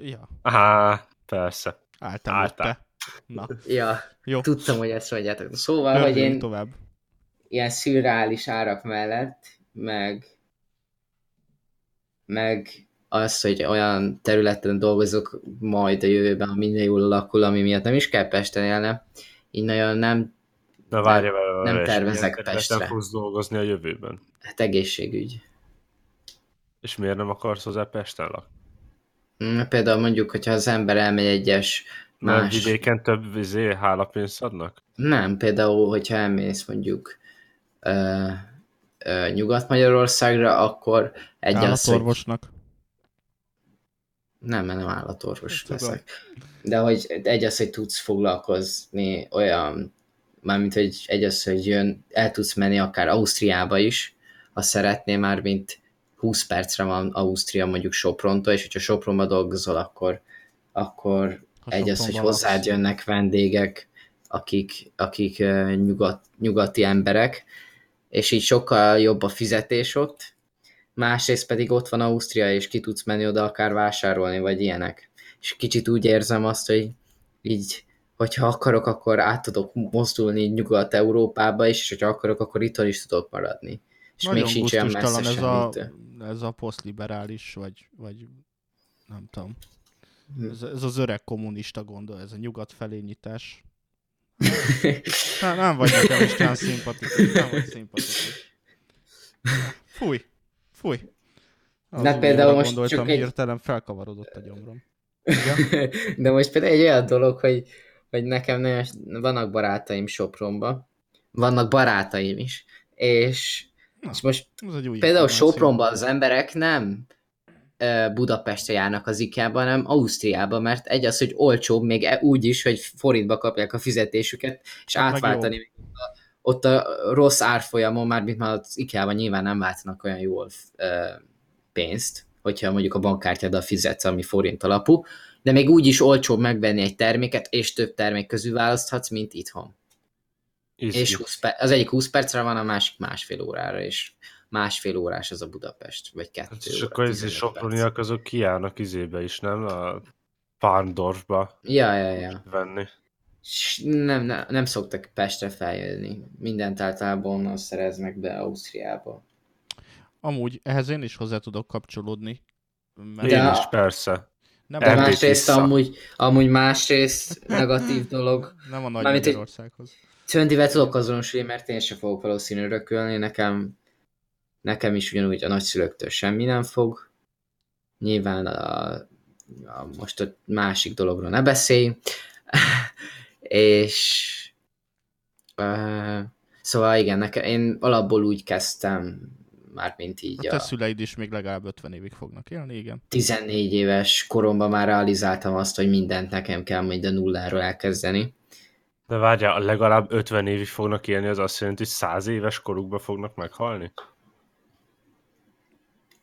Ja, Á, persze. álltam Álltál. Na, Ja, jó. tudtam, hogy ezt mondjátok. Szóval, hogy Röhögjünk én tovább. ilyen szürreális árak mellett, meg meg az, hogy olyan területen dolgozok majd a jövőben, ha minden jól alakul, ami miatt nem is kell Pesten élnem, így nagyon nem, Na várja vele, nem és tervezek Pestre. fogsz dolgozni a jövőben. hát egészségügy. És miért nem akarsz hozzá Pesten lakni? Mm, Például mondjuk, hogyha az ember elmegy egyes más... vidéken több vizé hálapénzt adnak? Nem, például, hogyha elmész mondjuk ö, ö, Nyugat-Magyarországra, akkor egy az, hogy. Nem, mert nem állatorvos Tudom. leszek. De hogy egy az, hogy tudsz foglalkozni olyan, mármint, hogy egy az, hogy jön, el tudsz menni akár Ausztriába is, ha szeretnél már, mint 20 percre van Ausztria mondjuk Soprontól, és hogyha Sopronba dolgozol, akkor, akkor Ha egy az, hogy hozzád jönnek vendégek, akik, akik nyugat, nyugati emberek, és így sokkal jobb a fizetés ott, másrészt pedig ott van Ausztria, és ki tudsz menni oda akár vásárolni, vagy ilyenek. És kicsit úgy érzem azt, hogy így, hogyha akarok, akkor át tudok mozdulni Nyugat-Európába is, és hogyha akarok, akkor itthon is tudok maradni. És Nagyon még sincs olyan messze ez a, ez a posztliberális, vagy, vagy nem tudom. Hm. Ez, ez az öreg kommunista gondol, ez a nyugat felé nyitás. Nem, nem vagy nekem Isten szimpatikus, nem vagy szimpatikus. Fúj, fúj. Az úgy például most gondoltam, csak egy- hirtelen felkavarodott a gyomrom. Igen? De most például egy olyan dolog, hogy, hogy nekem nagyon, vannak barátaim Sopronban, vannak barátaim is, és, Na, és most Ez egy új például. Sopronban az emberek nem Budapestre járnak az IKEA-ba, hanem Ausztriába, mert egy az, hogy olcsóbb, még e- úgy is, hogy forintba kapják a fizetésüket, és Hát átváltani a, ott a rossz árfolyamon, már mint már az IKEA-ban nyilván nem váltanak olyan jól pénzt, hogyha mondjuk a bankkártyáddal fizetsz, ami forint alapú, de még úgy is olcsóbb megvenni egy terméket, és több termék közül választhatsz, mint itthon. Izgi. És 20 per- az egyik 20 percre van, a másik másfél órára, és másfél órás az a Budapest, vagy kettő Hát és óra, akkor ez 15 perc. soproniak azok kiállnak izébe is, nem? A Farndorfba Ja, ja, ja. venni. Nem, nem, nem szoktak Pestre feljönni. Mindent általában onnan szereznek be Ausztriába. Amúgy ehhez én is hozzá tudok kapcsolódni. Mert Én De- is, persze. De nem, a, másrészt vissza. amúgy, amúgy másrészt negatív dolog. nem a Nagy Mármint Magyarországhoz. Csöndivel tudok azonosulni, mert én sem fogok valószínű örökölni, nekem, nekem is ugyanúgy a nagyszülőktől semmi nem fog. Nyilván a, a, most a másik dologról ne beszélj. és uh, szóval igen, nekem, én alapból úgy kezdtem, már mint A így te a szüleid is még legalább 50 évig fognak élni, igen. 14 éves koromban már realizáltam azt, hogy mindent nekem kell majd a nulláról elkezdeni. De várjál, legalább 50 évig fognak élni, az azt jelenti, hogy 100 éves korukban fognak meghalni?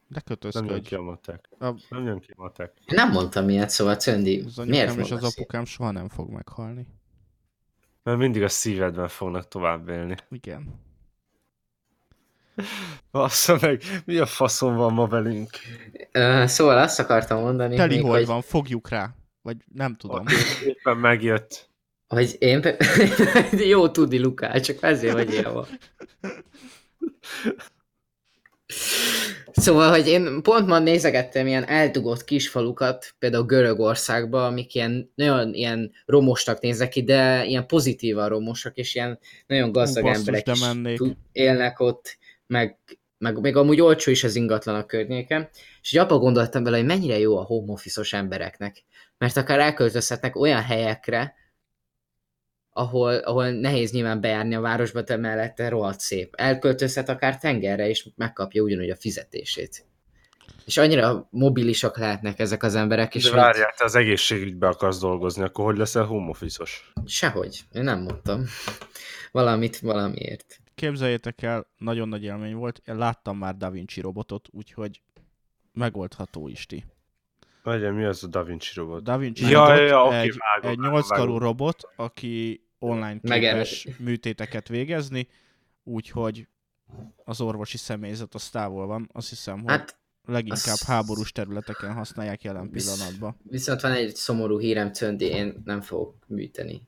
De Nem jön kötözködj. ki a matek. A, Nem jön ki a matek. Nem mondtam ilyet, szóval Czöndi, az miért anyukám és az apukám soha nem fog meghalni. Mert mindig a szívedben fognak tovább élni. Igen. Bassza meg, mi a faszom van ma velünk? Ö, Szóval azt akartam mondani, Teli még, hogy van, fogjuk rá. Vagy nem tudom. Éppen megjött. hogy én... Jó tudni, Lukál, csak ezért vagy ilyen van. Szóval, hogy én pont ma nézegettem ilyen eldugott kisfalukat, például Görögországban, amik ilyen, nagyon ilyen romosnak néznek ki, de ilyen pozitívan romosak, és ilyen nagyon gazdag Hú, basszus, emberek is mennék. élnek ott, meg, meg még amúgy olcsó is az ingatlan a környéken, és így abba gondoltam bele, hogy mennyire jó a home office embereknek, mert akár elköltözhetnek olyan helyekre, ahol, ahol nehéz nyilván bejárni a városba, de mellette rohadt szép. Elköltözhet akár tengerre, és megkapja ugyanúgy a fizetését. És annyira mobilisak lehetnek ezek az emberek, és De hogy várjál, te az egészségügybe akarsz dolgozni, akkor hogy leszel home office-os? sehogy, én nem mondtam. Valamit valamiért. Képzeljétek el, nagyon nagy élmény volt. Én láttam már Da Vinci robotot, úgyhogy megoldható is ti. Várjál, mi az a Da Vinci robot? Da Vinci Ja, robot ja, ja, oké, egy, vágom, egy nyolckarú robot, aki online képes műtéteket végezni, úgyhogy az orvosi személyzet az távol van. Azt hiszem, hogy hát, leginkább az... háborús területeken használják jelen pillanatban. Viszont van egy szomorú hírem, Cöndi, én nem fogok műteni.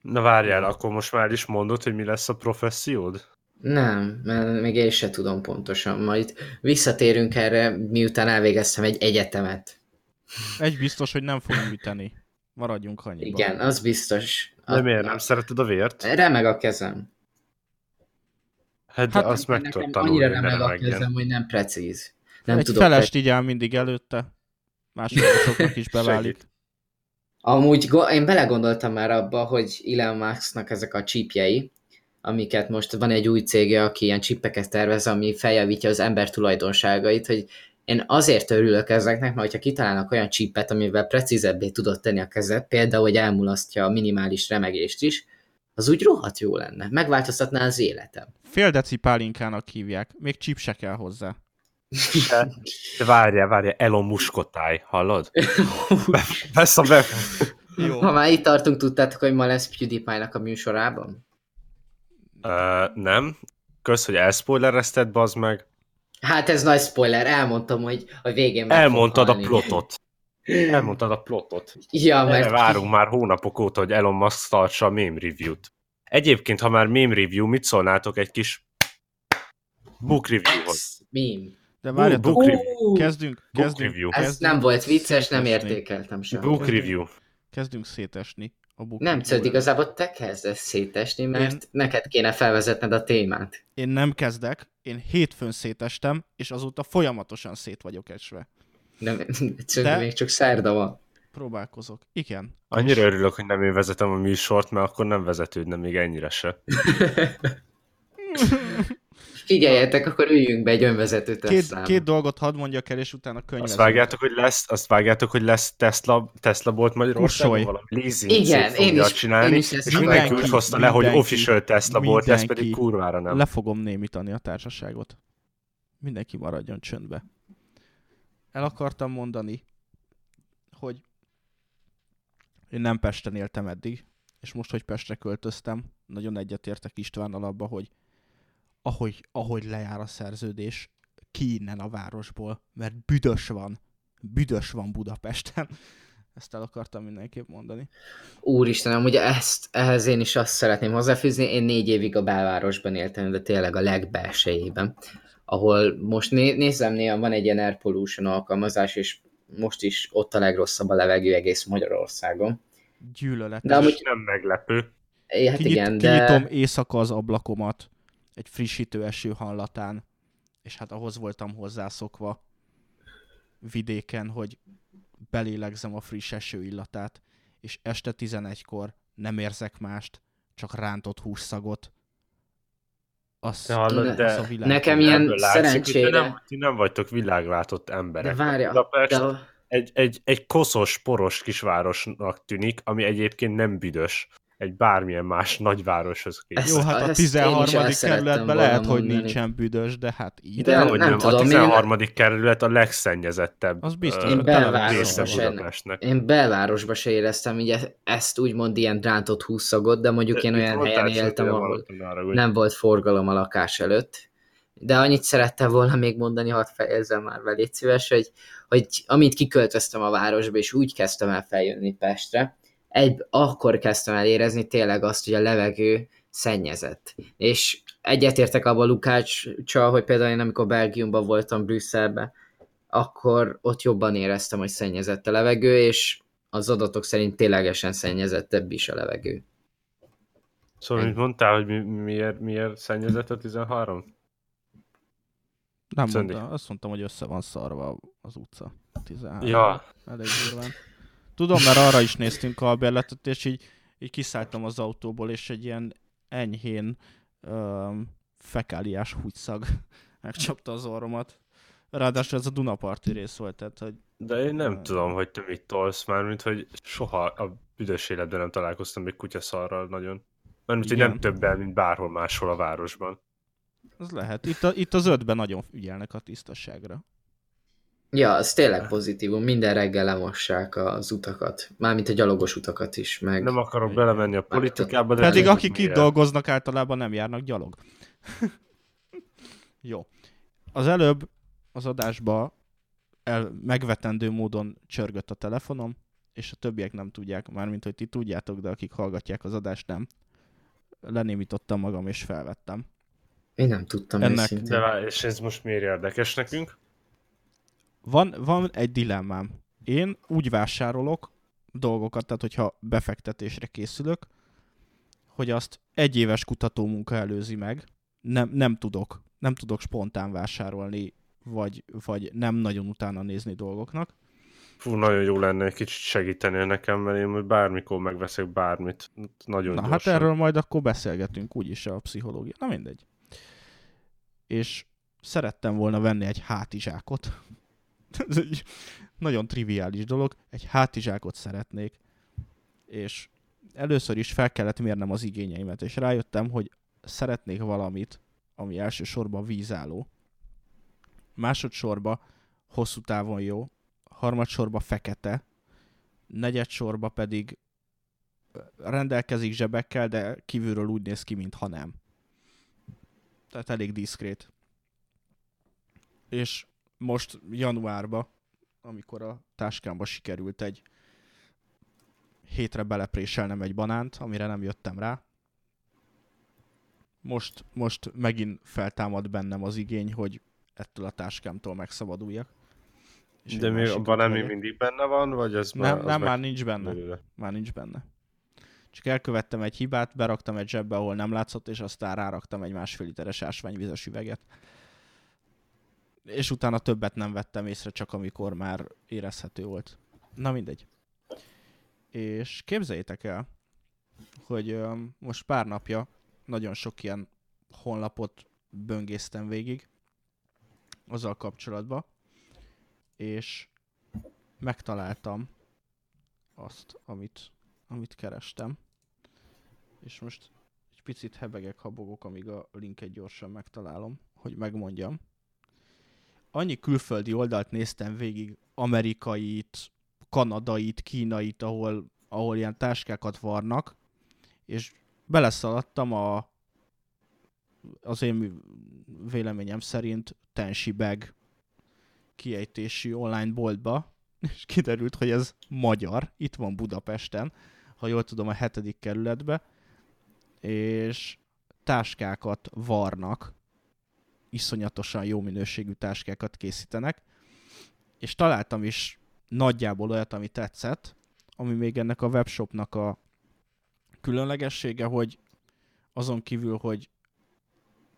Na várjál, akkor most már is mondod, hogy mi lesz a professziód? Nem, mert még én se tudom pontosan. Majd visszatérünk erre, miután elvégeztem egy egyetemet. Egy biztos, hogy nem fogunk műteni. Maradjunk annyiban. Igen, az biztos. De a... miért nem szereted a vért? Remeg a kezem. Hát, hát azt meg tudod tanulni, Annyira remeg a kezem, hogy nem precíz. Nem Egy tudok felest így áll mindig előtte. Másoknak is beválik. Amúgy én belegondoltam már abba, hogy Elon Musknak ezek a csípjei, amiket most van egy új cége, aki ilyen csippeket tervez, ami feljavítja az ember tulajdonságait, hogy én azért örülök ezeknek, mert ha kitalálnak olyan csípet, amivel precízebbé tudod tenni a kezed, például, hogy elmulasztja a minimális remegést is, az úgy rohadt jó lenne. Megváltoztatná az életem. Fél deci pálinkának hívják. Még csíp se kell hozzá. De várjál, várjál, Elon Muskotáj, hallod? Vesz a be... Jó. Ha már itt tartunk, tudtátok, hogy ma lesz PewDiePie-nak a műsorában? Uh, nem. Kösz, hogy elspoilerezted, bazd meg. Hát ez nagy spoiler, elmondtam, hogy a végén meg Elmondtad a plotot. Elmondtad a plotot. Ja, mert... Erre várunk már hónapok óta, hogy Elon Musk tartsa a meme review-t. Egyébként, ha már meme review, mit szólnátok egy kis book review-hoz? Meme. De várjatok, book review. kezdünk, kezdünk. Review. Ez nem volt vicces, nem értékeltem sem. Book review. Kezdünk szétesni. A book nem, szóval igazából te kezdesz szétesni, mert én... neked kéne felvezetned a témát. Én nem kezdek, én hétfőn szétestem, és azóta folyamatosan szét vagyok esve. Nem, De... még csak szerda van. Próbálkozok. Igen. Annyira örülök, hogy nem én vezetem a műsort, mert akkor nem vezetődne még ennyire se. Figyeljetek, akkor üljünk be egy önvezető Tesla. Két, két dolgot hadd mondjak el, és utána könyvezünk. Azt vágjátok, hogy lesz, azt vágjátok, hogy lesz Tesla, Tesla volt Magyarországon valami leasing Igen, én is, csinálni, én is és mindenki úgy hozta le, hogy official Tesla volt, ez pedig kurvára nem. Le fogom némítani a társaságot. Mindenki maradjon csöndbe. El akartam mondani, hogy én nem Pesten éltem eddig, és most, hogy Pestre költöztem, nagyon egyetértek Istvánnal abba, hogy ahogy, ahogy lejár a szerződés, ki innen a városból, mert büdös van, büdös van Budapesten. Ezt el akartam mindenképp mondani. Úristen, ugye ezt, ehhez én is azt szeretném hozzáfűzni, én négy évig a belvárosban éltem, de tényleg a legbelsejében, ahol most né- nézem, néha van egy ilyen air pollution alkalmazás, és most is ott a legrosszabb a levegő egész Magyarországon. Gyűlöletes. De amúgy nem meglepő. Hát Kinyit, igen, de... Kinyitom éjszaka az ablakomat, egy frissítő eső hallatán, és hát ahhoz voltam hozzászokva vidéken, hogy belélegzem a friss eső illatát, és este 11-kor nem érzek mást, csak rántott hússzagot. Azt, de hallod, de az a világ. Nekem ilyen szerencsére... Nem, ti nem vagytok világlátott emberek. De várja, de... egy, egy, egy koszos, poros kisvárosnak tűnik, ami egyébként nem büdös egy bármilyen más nagyvároshoz képest. Jó, hát a 13. kerületben lehet, hogy nincsen büdös, de hát így. De, nem, nem, tudom, a 13. Én... kerület a legszennyezettebb az biztos, én belvárosba, se, én belvárosba se éreztem így e- ezt úgymond ilyen drántott húszagot, de mondjuk de én olyan helyen éltem, ahol nem volt forgalom a lakás előtt. De annyit szerettem volna még mondani, hadd fejezzem már velét szíves, hogy, hogy amit kiköltöztem a városba, és úgy kezdtem el feljönni Pestre, egy, akkor kezdtem el érezni tényleg azt, hogy a levegő szennyezett. És egyetértek abban Lukáccsal, hogy például én amikor Belgiumban voltam, Brüsszelben, akkor ott jobban éreztem, hogy szennyezett a levegő, és az adatok szerint ténylegesen szennyezettebb is a levegő. Szóval, mint mondtál, hogy mi, miért, miért szennyezett a 13? Nem mondta, azt mondtam, hogy össze van szarva az utca. 13. Ja. Elég durván. Tudom, mert arra is néztünk a bérletet, és így, így kiszálltam az autóból, és egy ilyen enyhén um, fekáliás húgyszag megcsapta az orromat. Ráadásul ez a Dunaparti rész volt, tehát hogy... De én nem uh, tudom, hogy te mit tolsz már, mint hogy soha a büdös életben nem találkoztam még kutyaszarral nagyon. Mert hogy nem többen, mint bárhol máshol a városban. Az lehet. Itt, a, itt az ötben nagyon ügyelnek a tisztaságra. Ja, az tényleg pozitívum. Minden reggel lemossák az utakat. Mármint a gyalogos utakat is, meg... Nem akarok belemenni a politikába, de... Pedig akik itt dolgoznak, általában nem járnak gyalog. Jó. Az előbb az adásba el, megvetendő módon csörgött a telefonom, és a többiek nem tudják, mármint hogy ti tudjátok, de akik hallgatják az adást nem. Lenémítottam magam és felvettem. Én nem tudtam Ennek-. De és ez most miért érdekes nekünk? Van, van egy dilemmám. Én úgy vásárolok dolgokat, tehát hogyha befektetésre készülök, hogy azt egy éves kutatómunka előzi meg. Nem, nem tudok. Nem tudok spontán vásárolni, vagy, vagy nem nagyon utána nézni dolgoknak. Fú, nagyon jó lenne egy kicsit segíteni nekem, mert én bármikor megveszek bármit. Nagyon Na gyorsan. hát erről majd akkor beszélgetünk, úgyis a pszichológia. Na mindegy. És szerettem volna venni egy hátizsákot. Ez egy nagyon triviális dolog. Egy hátizsákot szeretnék. És először is fel kellett mérnem az igényeimet, és rájöttem, hogy szeretnék valamit, ami elsősorban vízálló. Másodszorban hosszú távon jó. Harmadsorban fekete. Negyedsorban pedig rendelkezik zsebekkel, de kívülről úgy néz ki, mintha nem. Tehát elég diszkrét. És most januárban, amikor a táskámba sikerült egy hétre belepréselnem egy banánt, amire nem jöttem rá, most, most megint feltámad bennem az igény, hogy ettől a táskámtól megszabaduljak. És De még abban nem vegyek. még mindig benne van, vagy ez Nem, az nem meg- már nincs benne. belőle? Már nincs benne. Csak elkövettem egy hibát, beraktam egy zsebbe, ahol nem látszott, és aztán ráraktam egy másfél literes ásványvizes üveget. És utána többet nem vettem észre, csak amikor már érezhető volt. Na mindegy. És képzeljétek el, hogy most pár napja nagyon sok ilyen honlapot böngésztem végig azzal kapcsolatban, és megtaláltam azt, amit, amit kerestem. És most egy picit hebegek, habogok, amíg a linket gyorsan megtalálom, hogy megmondjam. Annyi külföldi oldalt néztem végig, amerikait, kanadait, kínait, ahol, ahol ilyen táskákat varnak, és beleszaladtam a az én véleményem szerint Tensi Bag kiejtésű online boltba, és kiderült, hogy ez magyar, itt van Budapesten, ha jól tudom, a hetedik kerületbe, és táskákat varnak, iszonyatosan jó minőségű táskákat készítenek, és találtam is nagyjából olyat, ami tetszett, ami még ennek a webshopnak a különlegessége, hogy azon kívül, hogy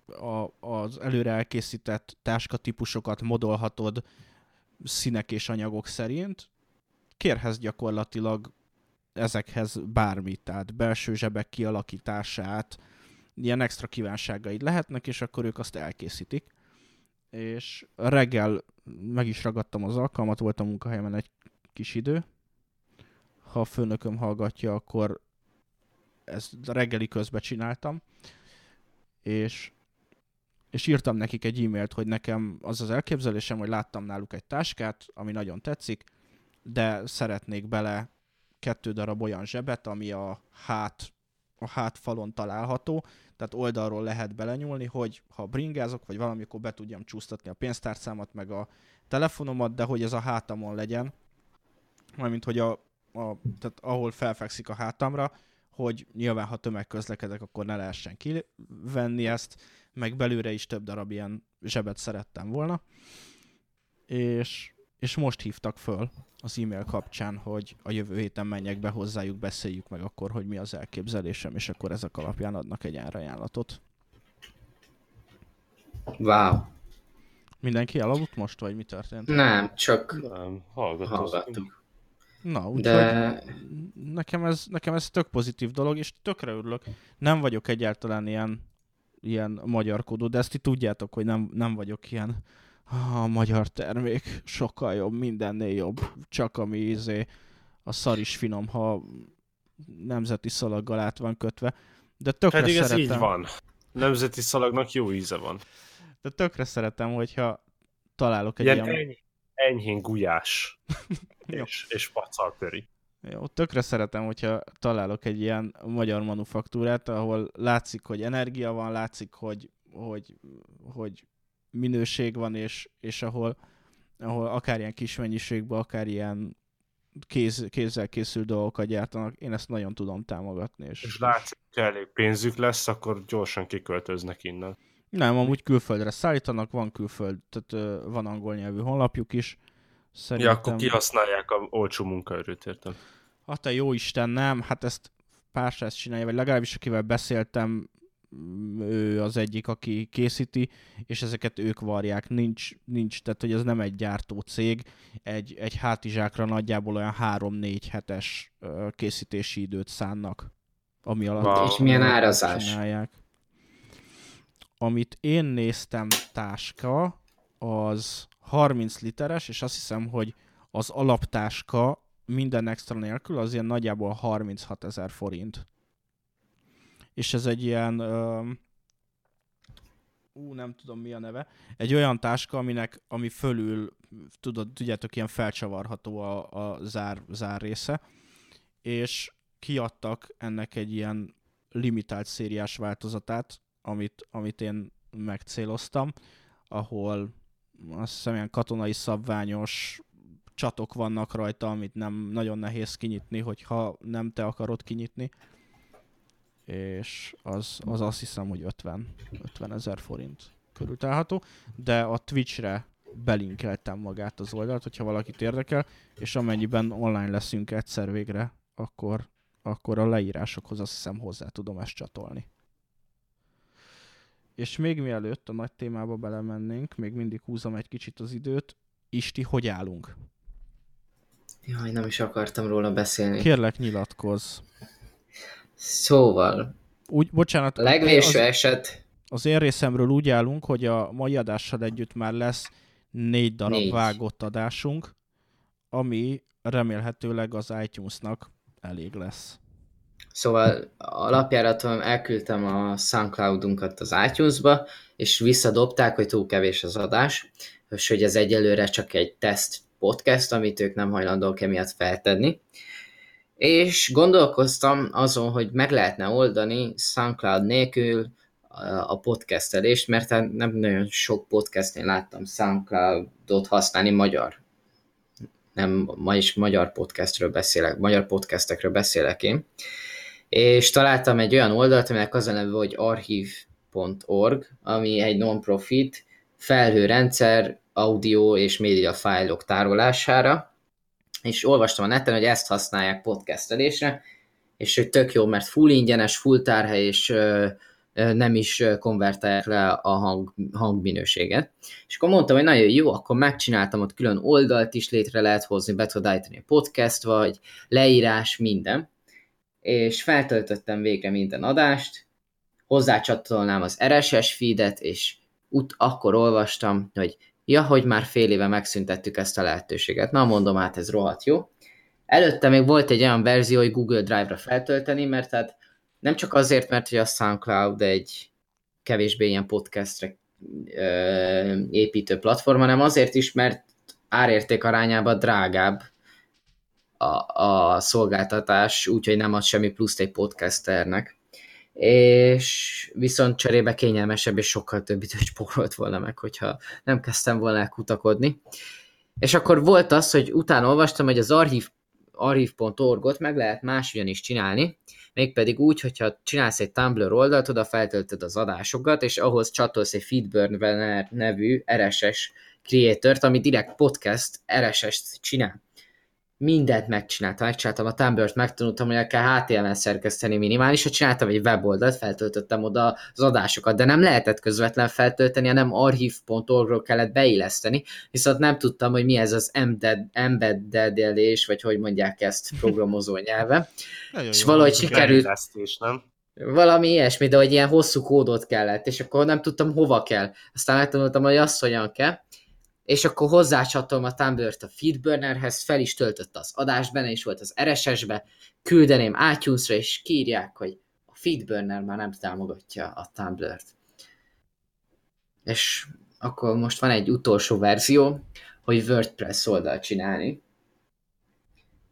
a, az előre elkészített táskatípusokat modolhatod színek és anyagok szerint, kérhez gyakorlatilag ezekhez bármit, tehát belső zsebek kialakítását, ilyen extra kívánságaid lehetnek, és akkor ők azt elkészítik. És reggel meg is ragadtam az alkalmat, volt a munkahelyemen egy kis idő. Ha a főnököm hallgatja, akkor ezt reggeli közben csináltam. És és írtam nekik egy e-mailt, hogy nekem az az elképzelésem, hogy láttam náluk egy táskát, ami nagyon tetszik, de szeretnék bele kettő darab olyan zsebet, ami a hát, a hátfalon található, tehát oldalról lehet belenyúlni, hogy ha bringázok, vagy valamikor be tudjam csúsztatni a pénztárcámat, meg a telefonomat, de hogy ez a hátamon legyen, mármint hogy a, a tehát ahol felfekszik a hátamra, hogy nyilván ha tömegközlekedek, akkor ne lehessen kivenni ezt, meg belőle is több darab ilyen zsebet szerettem volna. És, és most hívtak föl az e-mail kapcsán, hogy a jövő héten menjek be hozzájuk, beszéljük meg akkor, hogy mi az elképzelésem, és akkor ezek alapján adnak egy árajánlatot. Wow. Mindenki elaludt most, vagy mi történt? Nem, csak Nem, hallgattuk. Na, úgyhogy De nekem ez, nekem ez tök pozitív dolog, és tökre örülök. Nem vagyok egyáltalán ilyen, ilyen magyarkodó, de ezt ti tudjátok, hogy nem, nem vagyok ilyen "Ah, a magyar termék sokkal jobb, mindennél jobb, csak ami izé, a szar is finom, ha nemzeti szalaggal át van kötve. De tökre Pedig ez szeretem, így van. Nemzeti szalagnak jó íze van. de tökre szeretem, hogyha találok egy Ilyen ilyen... eny- enyhén gulyás, és, és pacal töri. Jó, tökre szeretem, hogyha találok egy ilyen magyar manufaktúrát, ahol látszik, hogy energia van, látszik, hogy, hogy, hogy minőség van, és, és ahol, ahol akár ilyen kis mennyiségben, akár ilyen kéz, kézzel készült dolgokat gyártanak, én ezt nagyon tudom támogatni. És, és látszik, hogy elég pénzük lesz, akkor gyorsan kiköltöznek innen. Nem, amúgy külföldre szállítanak, van külföld, tehát van angol nyelvű honlapjuk is. Szerintem... Ja, akkor kihasználják a olcsó munkaerőt, értem. Hát te jó Isten, nem, hát ezt pár ezt csinálja, vagy legalábbis akivel beszéltem, ő az egyik, aki készíti, és ezeket ők varják. Nincs, nincs tehát hogy ez nem egy gyártó cég, egy, egy hátizsákra nagyjából olyan 3-4 hetes készítési időt szánnak, ami alatt wow. És milyen árazás? Csinálják. Amit én néztem táska, az 30 literes, és azt hiszem, hogy az alaptáska minden extra nélkül az ilyen nagyjából 36 ezer forint és ez egy ilyen, ú, nem tudom mi a neve, egy olyan táska, aminek, ami fölül, tudod, tudjátok, ilyen felcsavarható a, a zár, zár része, és kiadtak ennek egy ilyen limitált szériás változatát, amit, amit én megcéloztam, ahol azt hiszem ilyen katonai szabványos csatok vannak rajta, amit nem nagyon nehéz kinyitni, hogyha nem te akarod kinyitni és az, az azt hiszem, hogy 50, 50 ezer forint körül található, de a Twitchre belinkeltem magát az oldalt, hogyha valakit érdekel, és amennyiben online leszünk egyszer végre, akkor, akkor a leírásokhoz azt hiszem hozzá tudom ezt csatolni. És még mielőtt a nagy témába belemennénk, még mindig húzom egy kicsit az időt, Isti, hogy állunk? Jaj, nem is akartam róla beszélni. Kérlek, nyilatkozz. Szóval, úgy, bocsánat, a legvéső az, eset... Az én részemről úgy állunk, hogy a mai adással együtt már lesz négy darab négy. vágott adásunk, ami remélhetőleg az iTunes-nak elég lesz. Szóval alapjáraton elküldtem a Soundcloud-unkat az iTunes-ba, és visszadobták, hogy túl kevés az adás, és hogy ez egyelőre csak egy teszt podcast, amit ők nem hajlandók emiatt feltenni és gondolkoztam azon, hogy meg lehetne oldani SoundCloud nélkül a podcastelést, mert hát nem nagyon sok podcastnél láttam SoundCloud-ot használni magyar. Nem, ma is magyar podcastről beszélek, magyar podcastekről beszélek én. És találtam egy olyan oldalt, aminek az a neve, hogy archive.org, ami egy non-profit felhőrendszer audio és média fájlok tárolására, és olvastam a neten, hogy ezt használják podcastelésre, és hogy tök jó, mert full ingyenes, full tárhely, és ö, ö, nem is konvertálják le a hang, hangminőséget. És akkor mondtam, hogy nagyon jó, akkor megcsináltam ott külön oldalt is, létre lehet hozni, be tudod állítani a podcast, vagy leírás, minden. És feltöltöttem végre minden adást, hozzácsatolnám az RSS feedet, és ut- akkor olvastam, hogy ja, hogy már fél éve megszüntettük ezt a lehetőséget. Na, mondom, hát ez rohadt jó. Előtte még volt egy olyan verzió, hogy Google Drive-ra feltölteni, mert hát nem csak azért, mert hogy a SoundCloud egy kevésbé ilyen podcastre ö, építő platform, hanem azért is, mert árérték arányában drágább a, a szolgáltatás, úgyhogy nem ad semmi pluszt egy podcasternek és viszont cserébe kényelmesebb és sokkal több időt spórolt volna meg, hogyha nem kezdtem volna el kutakodni. És akkor volt az, hogy utána olvastam, hogy az archív, archív.org-ot meg lehet máshogyan is csinálni, mégpedig úgy, hogyha csinálsz egy Tumblr oldalt, oda feltöltöd az adásokat, és ahhoz csatolsz egy Feedburner nevű RSS creator-t, ami direkt podcast RSS-t csinál mindent megcsináltam, megcsináltam a Tumblr-t, megtanultam, hogy kell HTML szerkeszteni minimálisat, csináltam egy weboldalt, feltöltöttem oda az adásokat, de nem lehetett közvetlen feltölteni, hanem archive.org-ról kellett beilleszteni, viszont nem tudtam, hogy mi ez az embeddelés, vagy hogy mondják ezt programozó nyelve. és valahogy sikerült... Nem? Valami ilyesmi, de hogy ilyen hosszú kódot kellett, és akkor nem tudtam hova kell. Aztán megtanultam, hogy azt hogyan kell, és akkor hozzácsatolom a Tumblr-t a Feedburnerhez, fel is töltött az adás, benne is volt az RSS-be, küldeném iTunes-ra, és kírják, hogy a Feedburner már nem támogatja a Tumblr-t. És akkor most van egy utolsó verzió, hogy WordPress oldalt csinálni,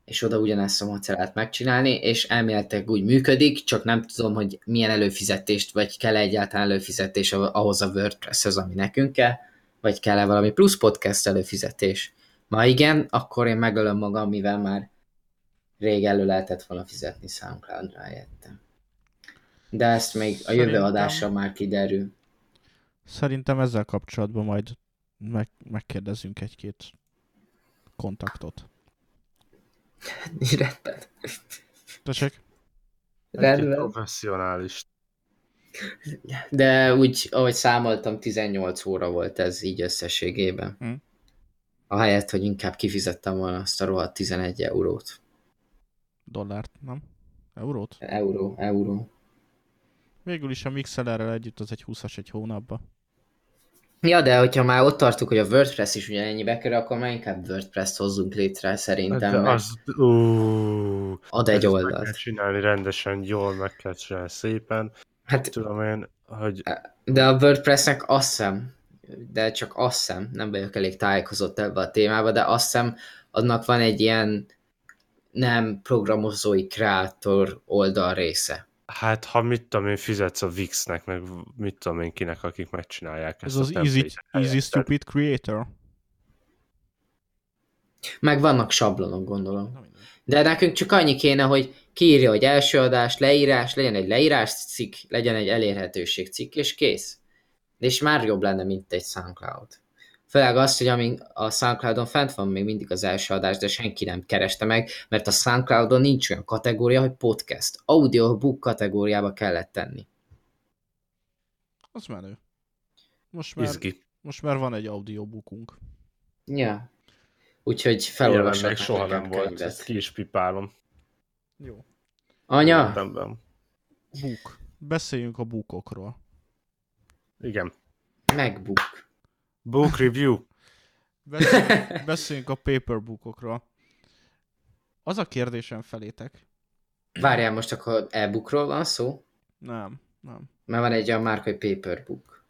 és oda ugyanezt a macerát megcsinálni, és elméletileg úgy működik, csak nem tudom, hogy milyen előfizetést, vagy kell egyáltalán előfizetés ahhoz a WordPresshez, ami nekünk kell, vagy kell-e valami plusz podcast előfizetés. Ma igen, akkor én megölöm magam, mivel már rég elő lehetett volna fizetni SoundCloud-ra helyettem. De ezt még a jövő Szerintem... adásra már kiderül. Szerintem ezzel kapcsolatban majd meg, megkérdezünk egy-két kontaktot. Rendben. Tessék? Rendben. Professionális. De úgy, ahogy számoltam, 18 óra volt ez így összességében. Hm. Ahelyett, hogy inkább kifizettem volna azt a rohadt 11 eurót. Dollárt, nem? Eurót? Euró, euró. Végül is a Mixelerrel együtt az egy 20-as egy hónapba. Ja, de hogyha már ott tartunk, hogy a WordPress is ugyanennyibe kerül, akkor már inkább WordPress-t hozzunk létre szerintem. De az, ú, ad egy oldalt. Meg kell csinálni rendesen, jól meg kell csinálni szépen. Hát, Tudom én, hogy... De a WordPressnek azt hiszem, de csak azt hiszem, nem vagyok elég tájékozott ebbe a témába, de azt hiszem, annak van egy ilyen nem programozói kreátor oldal része. Hát, ha mit tudom én, fizetsz a Wixnek, meg mit tudom én kinek, akik megcsinálják ezt Ez az Easy, easy Stupid Creator? Meg vannak sablonok, gondolom. De nekünk csak annyi kéne, hogy kiírja, hogy első adás, leírás, legyen egy leírás cikk, legyen egy elérhetőség cikk, és kész. És már jobb lenne, mint egy SoundCloud. Főleg az, hogy amíg a SoundCloudon fent van még mindig az első adás, de senki nem kereste meg, mert a SoundCloudon nincs olyan kategória, hogy podcast. Audiobook kategóriába kellett tenni. Az menő. Most már, Izgi. most már van egy audiobookunk. Ja. Úgyhogy felolvasok soha nem volt, ezt ki is pipálom. Jó. Anya? Book. Beszéljünk a bookokról. Igen. Megbook. Book review. Beszéljünk, beszéljünk a paperbookokról. Az a kérdésem felétek. Várjál, most akkor e-bookról van szó? Nem, nem. Mert van egy olyan márka, hogy paperbook.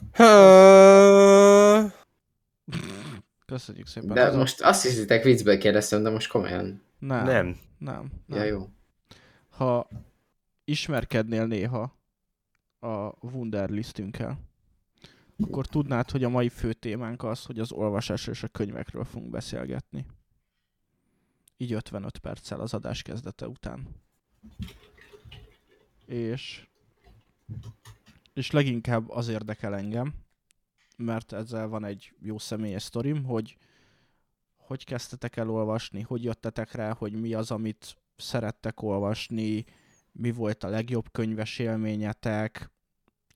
Köszönjük szépen. De most a... azt hiszitek viccből kérdeztem, de most komolyan. Nem. Nem. Nem. nem. Ja, jó. Ha ismerkednél néha a Wunderlistünkkel, akkor tudnád, hogy a mai fő témánk az, hogy az olvasás és a könyvekről fogunk beszélgetni. Így 55 perccel az adás kezdete után. És, és leginkább az érdekel engem, mert ezzel van egy jó személyes sztorim, hogy hogy kezdtetek el olvasni, hogy jöttetek rá, hogy mi az, amit szerettek olvasni, mi volt a legjobb könyves élményetek,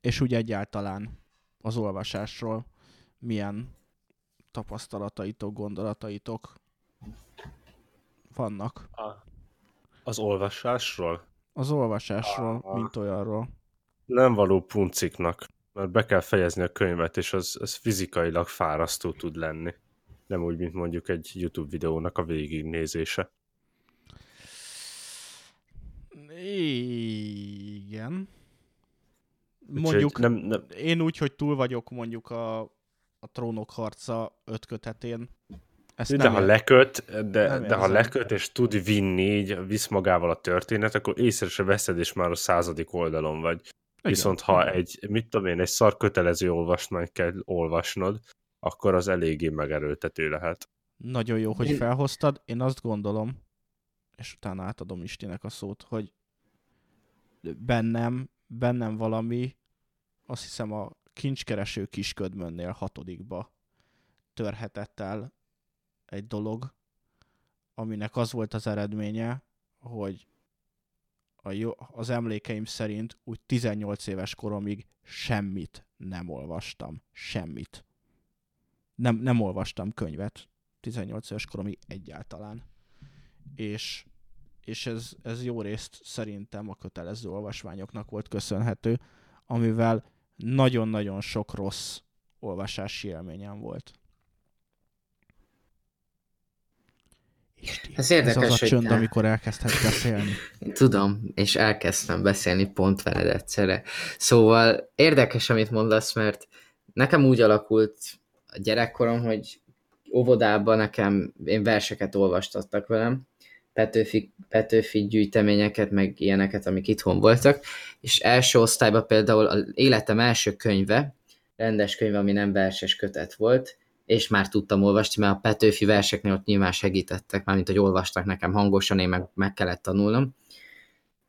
és úgy egyáltalán az olvasásról milyen tapasztalataitok, gondolataitok vannak. A, az olvasásról? Az olvasásról, a, mint olyanról. Nem való punciknak, mert be kell fejezni a könyvet, és az, az fizikailag fárasztó tud lenni. Nem úgy, mint mondjuk egy YouTube videónak a végignézése. Igen mondjuk nem, nem... én úgy, hogy túl vagyok mondjuk a, a trónok harca öt kötetén. Ezt de ha ér... leköt, de, de ha leköt és tud vinni, így visz magával a történet, akkor észre se veszed, és már a századik oldalon vagy. Igen. Viszont ha egy, mit tudom én, egy szar kötelező olvasmányt kell olvasnod, akkor az eléggé megerőltető lehet. Nagyon jó, hogy felhoztad. Én azt gondolom, és utána átadom Istinek a szót, hogy bennem bennem valami, azt hiszem a kincskereső kisködmönnél hatodikba törhetett el egy dolog, aminek az volt az eredménye, hogy a jó, az emlékeim szerint úgy 18 éves koromig semmit nem olvastam. Semmit. Nem, nem olvastam könyvet 18 éves koromig egyáltalán. És és ez, ez jó részt szerintem a kötelező olvasmányoknak volt köszönhető, amivel nagyon-nagyon sok rossz olvasási élményem volt. Ez érdekes, ez az a csönd, te... amikor elkezdhet beszélni. Tudom, és elkezdtem beszélni pont veled egyszerre. Szóval érdekes, amit mondasz, mert nekem úgy alakult a gyerekkorom, hogy óvodában nekem, én verseket olvastattak velem, Petőfi, Petőfi gyűjteményeket, meg ilyeneket, amik itthon voltak, és első osztályban például az életem első könyve, rendes könyve, ami nem verses kötet volt, és már tudtam olvasni, mert a Petőfi verseknél ott nyilván segítettek, mármint, hogy olvastak nekem hangosan, én meg, meg kellett tanulnom.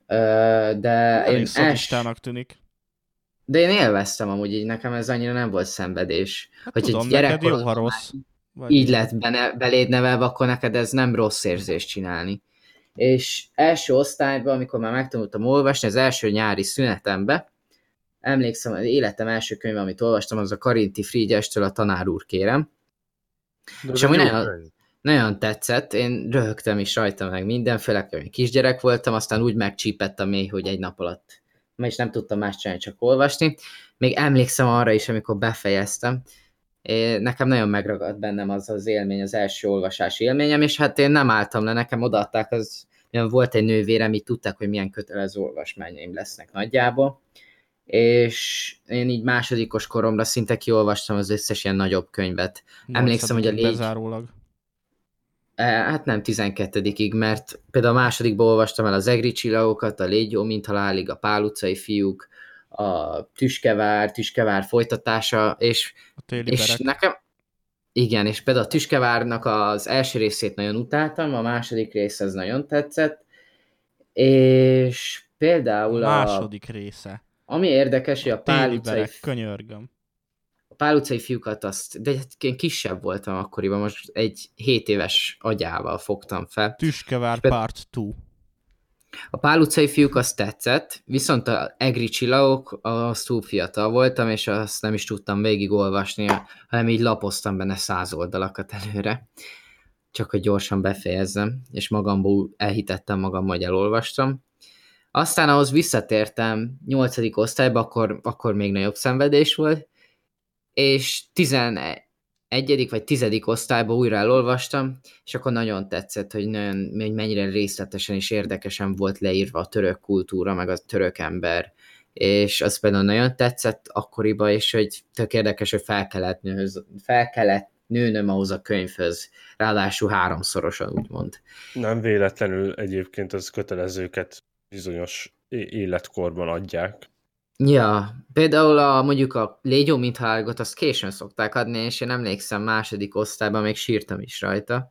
De Elég én szofistának tűnik. de én élveztem amúgy, így nekem ez annyira nem volt szenvedés. Hát Hogyha tudom, neked jó, ha rossz. Vagy így lett benne, beléd nevelve, akkor neked ez nem rossz érzés csinálni. És első osztályban, amikor már megtanultam olvasni, az első nyári szünetembe, emlékszem, az életem első könyve, amit olvastam, az a Karinti Frigyestől a Tanár úr kérem. De És ami nagyon- könyv. Nagyon tetszett, én röhögtem is rajta meg minden, főleg, hogy kisgyerek voltam, aztán úgy megcsípett a mély, hogy egy nap alatt is nem tudtam más csinálni, csak olvasni. Még emlékszem arra is, amikor befejeztem, É, nekem nagyon megragadt bennem az az élmény, az első olvasási élményem, és hát én nem álltam le, nekem odaadták, az, volt egy nővérem, így tudták, hogy milyen kötelező olvasmányaim lesznek nagyjából, és én így másodikos koromra szinte kiolvastam az összes ilyen nagyobb könyvet. emlékszem, hogy a légy- Bezárólag. E, Hát nem 12 mert például a másodikban olvastam el az egri csillagokat, a Légy mint halálig, a Pál utcai fiúk, a Tüskevár, Tüskevár folytatása, és, és nekem, igen, és például a Tüskevárnak az első részét nagyon utáltam, a második rész az nagyon tetszett, és például a, Második része. Ami érdekes, hogy a Pál utcai könyörgöm. a Pál utcai fiúkat azt, de hát én kisebb voltam akkoriban, most egy 7 éves agyával fogtam fel. Tüskevár Pe- Part 2. A Pál utcai fiúk azt tetszett, viszont a Egri csillagok, az túl fiatal voltam, és azt nem is tudtam végigolvasni, hanem így lapoztam benne száz oldalakat előre, csak hogy gyorsan befejezzem, és magamból elhitettem magam, hogy elolvastam. Aztán ahhoz visszatértem nyolcadik osztályba, akkor, akkor még nagyobb szenvedés volt, és 11. vagy 10. osztályba újra elolvastam, és akkor nagyon tetszett, hogy, nagyon, hogy mennyire részletesen és érdekesen volt leírva a török kultúra, meg a török ember, és az például nagyon tetszett akkoriban, és hogy tök érdekes, hogy fel kellett, nőhöz, fel kellett nőnöm ahhoz a könyvhöz, ráadásul háromszorosan úgymond. Nem véletlenül egyébként az kötelezőket bizonyos életkorban adják. Ja, például a, mondjuk a Légyó mint hálgot, azt későn szokták adni, és én emlékszem második osztályban még sírtam is rajta.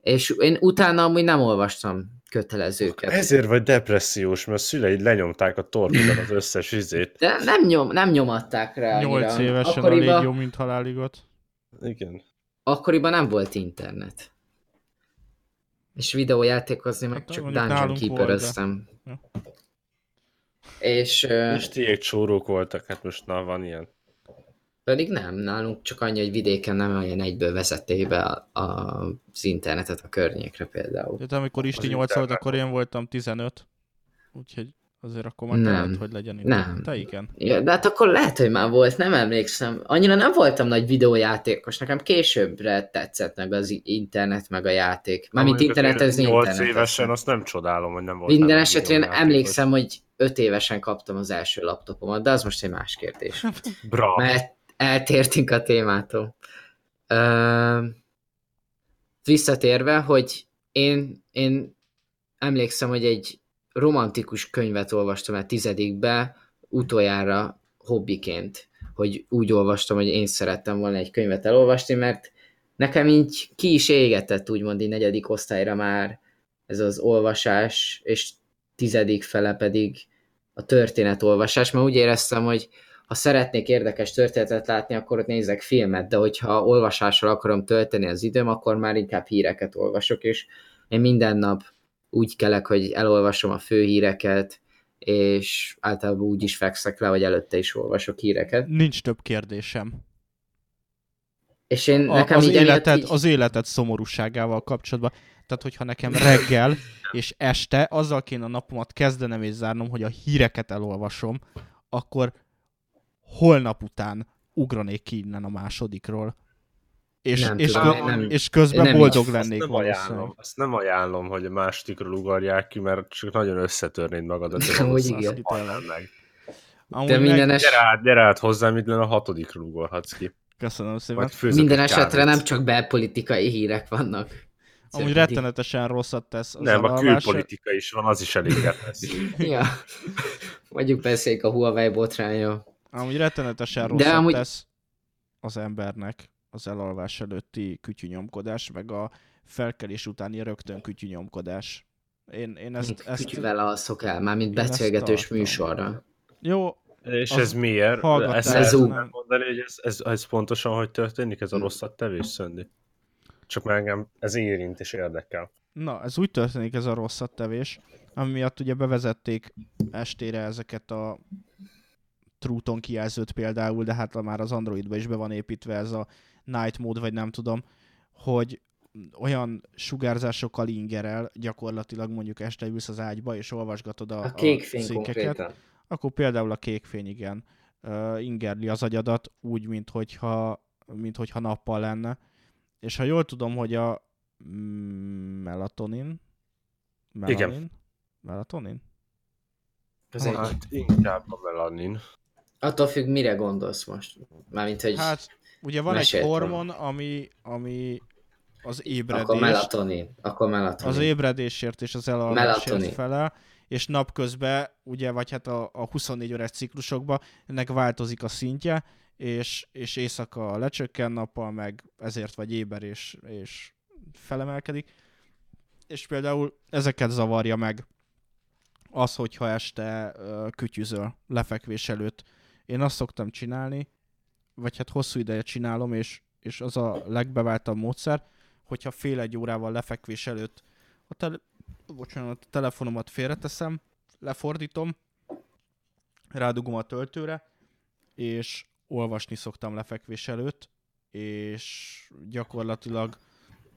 És én utána amúgy nem olvastam kötelezőket. Ezért vagy depressziós, mert a szüleid lenyomták a torkodon az összes izét. De nem, nyom, nem nyomatták rá. 8 évesen akkoriban, a légy jó, mint haláligot. Igen. akkoriban nem volt internet. És videójátékozni meg Hát csak Dungeon Keeper-öztem. Ja. És És tiéd csórók voltak, hát most na, van ilyen. pedig nem, nálunk csak annyi, hogy vidéken nem olyan egyből vezették be a, a, az internetet a környékre például. Tehát amikor Isti Az 8 volt, akkor én voltam 15. Úgyhogy azért akkor már Nem. kellett, hogy legyen internet. Nem. Te igen. Ja, de hát akkor lehet, hogy már volt, nem emlékszem. Annyira nem voltam nagy videójátékos, nekem későbbre tetszett meg az internet, meg a játék. Mármint internetezni 8 interneteztem. évesen, azt nem csodálom, hogy nem volt. Minden esetre én emlékszem, hogy öt évesen kaptam az első laptopomat, de az most egy más kérdés. Bra. Mert eltértünk a témától. Ö, visszatérve, hogy én, én emlékszem, hogy egy romantikus könyvet olvastam el tizedikbe, utoljára hobbiként, hogy úgy olvastam, hogy én szerettem volna egy könyvet elolvasni, mert nekem így ki is égetett, úgymond így negyedik osztályra már ez az olvasás, és tizedik fele pedig a történetolvasás, mert úgy éreztem, hogy ha szeretnék érdekes történetet látni, akkor ott nézek filmet, de hogyha olvasással akarom tölteni az időm, akkor már inkább híreket olvasok, és én minden nap úgy kelek, hogy elolvasom a főhíreket, és általában úgy is fekszek le, hogy előtte is olvasok híreket. Nincs több kérdésem. És én A, nekem az, így életed, így... az életed szomorúságával kapcsolatban. Tehát, hogyha nekem reggel és este azzal kéne a napomat kezdenem és zárnom, hogy a híreket elolvasom, akkor holnap után ugranék ki innen a másodikról. És, Nem és, tudom, kö- nem- és közben nem boldog Azt lennék nem valószínűleg. ajánlom, azt nem ajánlom, hogy a másodikról ugarják ki, mert csak nagyon összetörnéd magadat. valószínűleg igen. meg. Amúgy De meg- minden es... Gyere át, gyere át hozzám, itt a hatodikról ugorhatsz ki. Köszönöm szépen. Minden esetre nem csak belpolitikai hírek vannak. Amúgy Szerintem- rettenetesen rosszat tesz az Nem, a külpolitika is van, az is elég lesz. Ja. Mondjuk beszéljük a Huawei botrányról. Amúgy rettenetesen De rosszat amúgy- tesz az embernek az elalvás előtti kütyünyomkodás, meg a felkelés utáni rögtön kütyünyomkodás. Én, én ezt, ezt, Kütyüvel alszok el, mármint beszélgetős műsorra. jó, És Az ez miért? Ezt ez ú- mondani, hogy ez, ez, ez pontosan hogy történik, ez a Hm. rosszat tevés, Szöndi? Csak már engem ez érint és érdekel. Na, ez úgy történik ez a rosszat tevés, ami miatt ugye bevezették estére ezeket a Truton kijelzőt például, de hát már az Androidba is be van építve ez a night mode, vagy nem tudom, hogy olyan sugárzásokkal ingerel, gyakorlatilag mondjuk este ülsz az ágyba, és olvasgatod a, A kék fény cikkeket, konkrétan. akkor például a kék fény, igen, uh, ingerli az agyadat úgy, mint hogyha, mint hogyha nappal lenne. És ha jól tudom, hogy a melatonin, melanin, Igen. melatonin? Egy... Hát inkább a melanin. Attól függ, mire gondolsz most. Mármint, hogy Hát ugye van Mesélt egy hormon, ami, ami az akkor ébredés, melatonin. Akkor melatonin. az ébredésért és az elalvásért felel, és napközben, ugye, vagy hát a, a 24 órás ciklusokban ennek változik a szintje, és, és éjszaka lecsökken nappal, meg ezért vagy éber és, és felemelkedik. És például ezeket zavarja meg az, hogyha este kütyüzöl lefekvés előtt. Én azt szoktam csinálni, vagy hát hosszú ideje csinálom, és, és az a legbeváltabb módszer, hogyha fél egy órával lefekvés előtt a, tele- bocsánat, a telefonomat félreteszem, lefordítom, rádugom a töltőre, és olvasni szoktam lefekvés előtt, és gyakorlatilag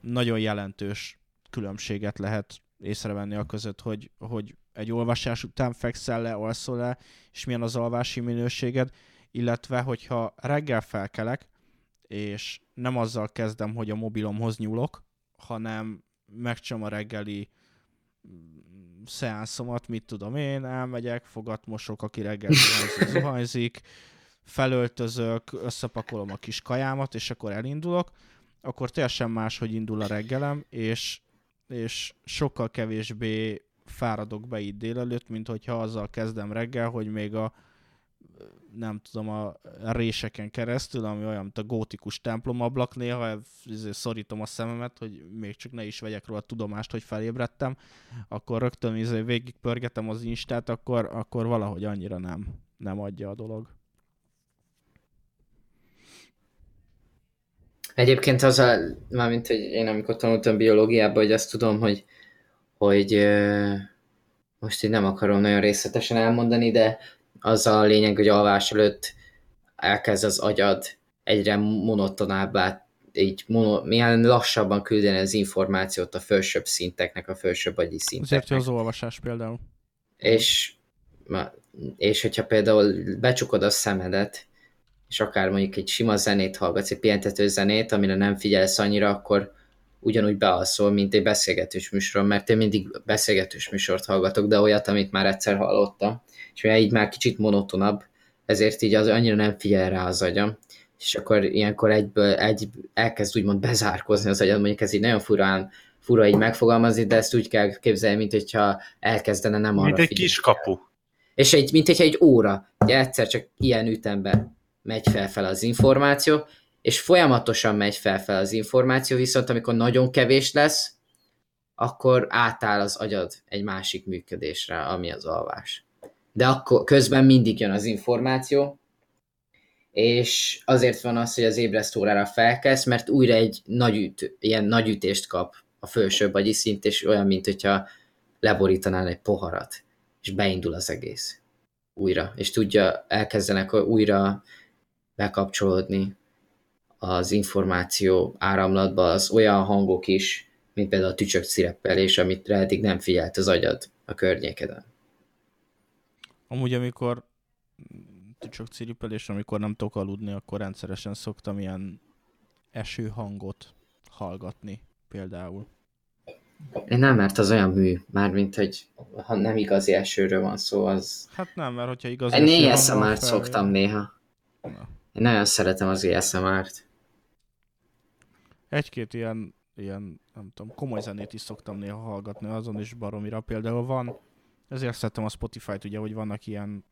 nagyon jelentős különbséget lehet észrevenni a között, hogy, hogy egy olvasás után fekszel le, alszol le, és milyen az alvási minőséged, illetve hogyha reggel felkelek, és nem azzal kezdem, hogy a mobilomhoz nyúlok, hanem megcsom a reggeli mm, szeánszomat, mit tudom én, elmegyek, fogat mosok, aki reggel zuhanyzik, zuhanyzik, felöltözök, összepakolom a kis kajámat, és akkor elindulok, akkor teljesen más, hogy indul a reggelem, és, és sokkal kevésbé fáradok be itt délelőtt, mint hogyha azzal kezdem reggel, hogy még a nem tudom, a réseken keresztül, ami olyan, mint a gótikus templomablak, néha szorítom a szememet, hogy még csak ne is vegyek róla tudomást, hogy felébredtem, akkor rögtön izé végigpörgetem az instát, akkor, akkor valahogy annyira nem, nem adja a dolog. Egyébként az a, mármint, hogy én amikor tanultam biológiában, hogy azt tudom, hogy, hogy most így nem akarom nagyon részletesen elmondani, de az a lényeg, hogy alvás előtt elkezd az agyad egyre monotonábbá, így mono, milyen lassabban küldeni az információt a felsőbb szinteknek, a felsőbb agyi Azért, szinteknek. az olvasás például. És, és hogyha például becsukod a szemedet, és akár mondjuk egy sima zenét hallgatsz, egy pihentető zenét, amire nem figyelsz annyira, akkor ugyanúgy bealszol, mint egy beszélgetős műsoron, mert én mindig beszélgetős műsort hallgatok, de olyat, amit már egyszer hallottam, és mivel így már kicsit monotonabb, ezért így az annyira nem figyel rá az agyam, és akkor ilyenkor egyből egy, elkezd úgymond bezárkozni az agyad, mondjuk ez így nagyon furán, fura így megfogalmazni, de ezt úgy kell képzelni, mint hogyha elkezdene nem arra Mint egy figyelni. kis kapu. És egy, mint egy, egy óra, ugye egyszer csak ilyen ütemben megy felfel az információ, és folyamatosan megy felfel az információ, viszont amikor nagyon kevés lesz, akkor átáll az agyad egy másik működésre, ami az alvás. De akkor közben mindig jön az információ, és azért van az, hogy az ébresztórára felkelsz, mert újra egy nagy üt, ilyen nagy ütést kap a felsőbb agyi szint, és olyan, mint hogyha leborítanál egy poharat, és beindul az egész újra, és tudja, elkezdenek újra bekapcsolódni az információ áramlatba az olyan hangok is, mint például a tücsök cireppelés, amit eddig nem figyelt az agyad a környékeden. Amúgy, amikor csak ciripelés, amikor nem tudok aludni, akkor rendszeresen szoktam ilyen esőhangot hallgatni például. Én nem, mert az olyan mű, mármint, hogy ha nem igazi esőről van szó, az... Hát nem, mert hogyha igaz... Én ASMR-t szoktam néha. Na. Én nagyon szeretem az ASMR-t. Egy-két ilyen, ilyen, nem tudom, komoly zenét is szoktam néha hallgatni, azon is baromira. Például van, ezért szeretem a Spotify-t, ugye, hogy vannak ilyen,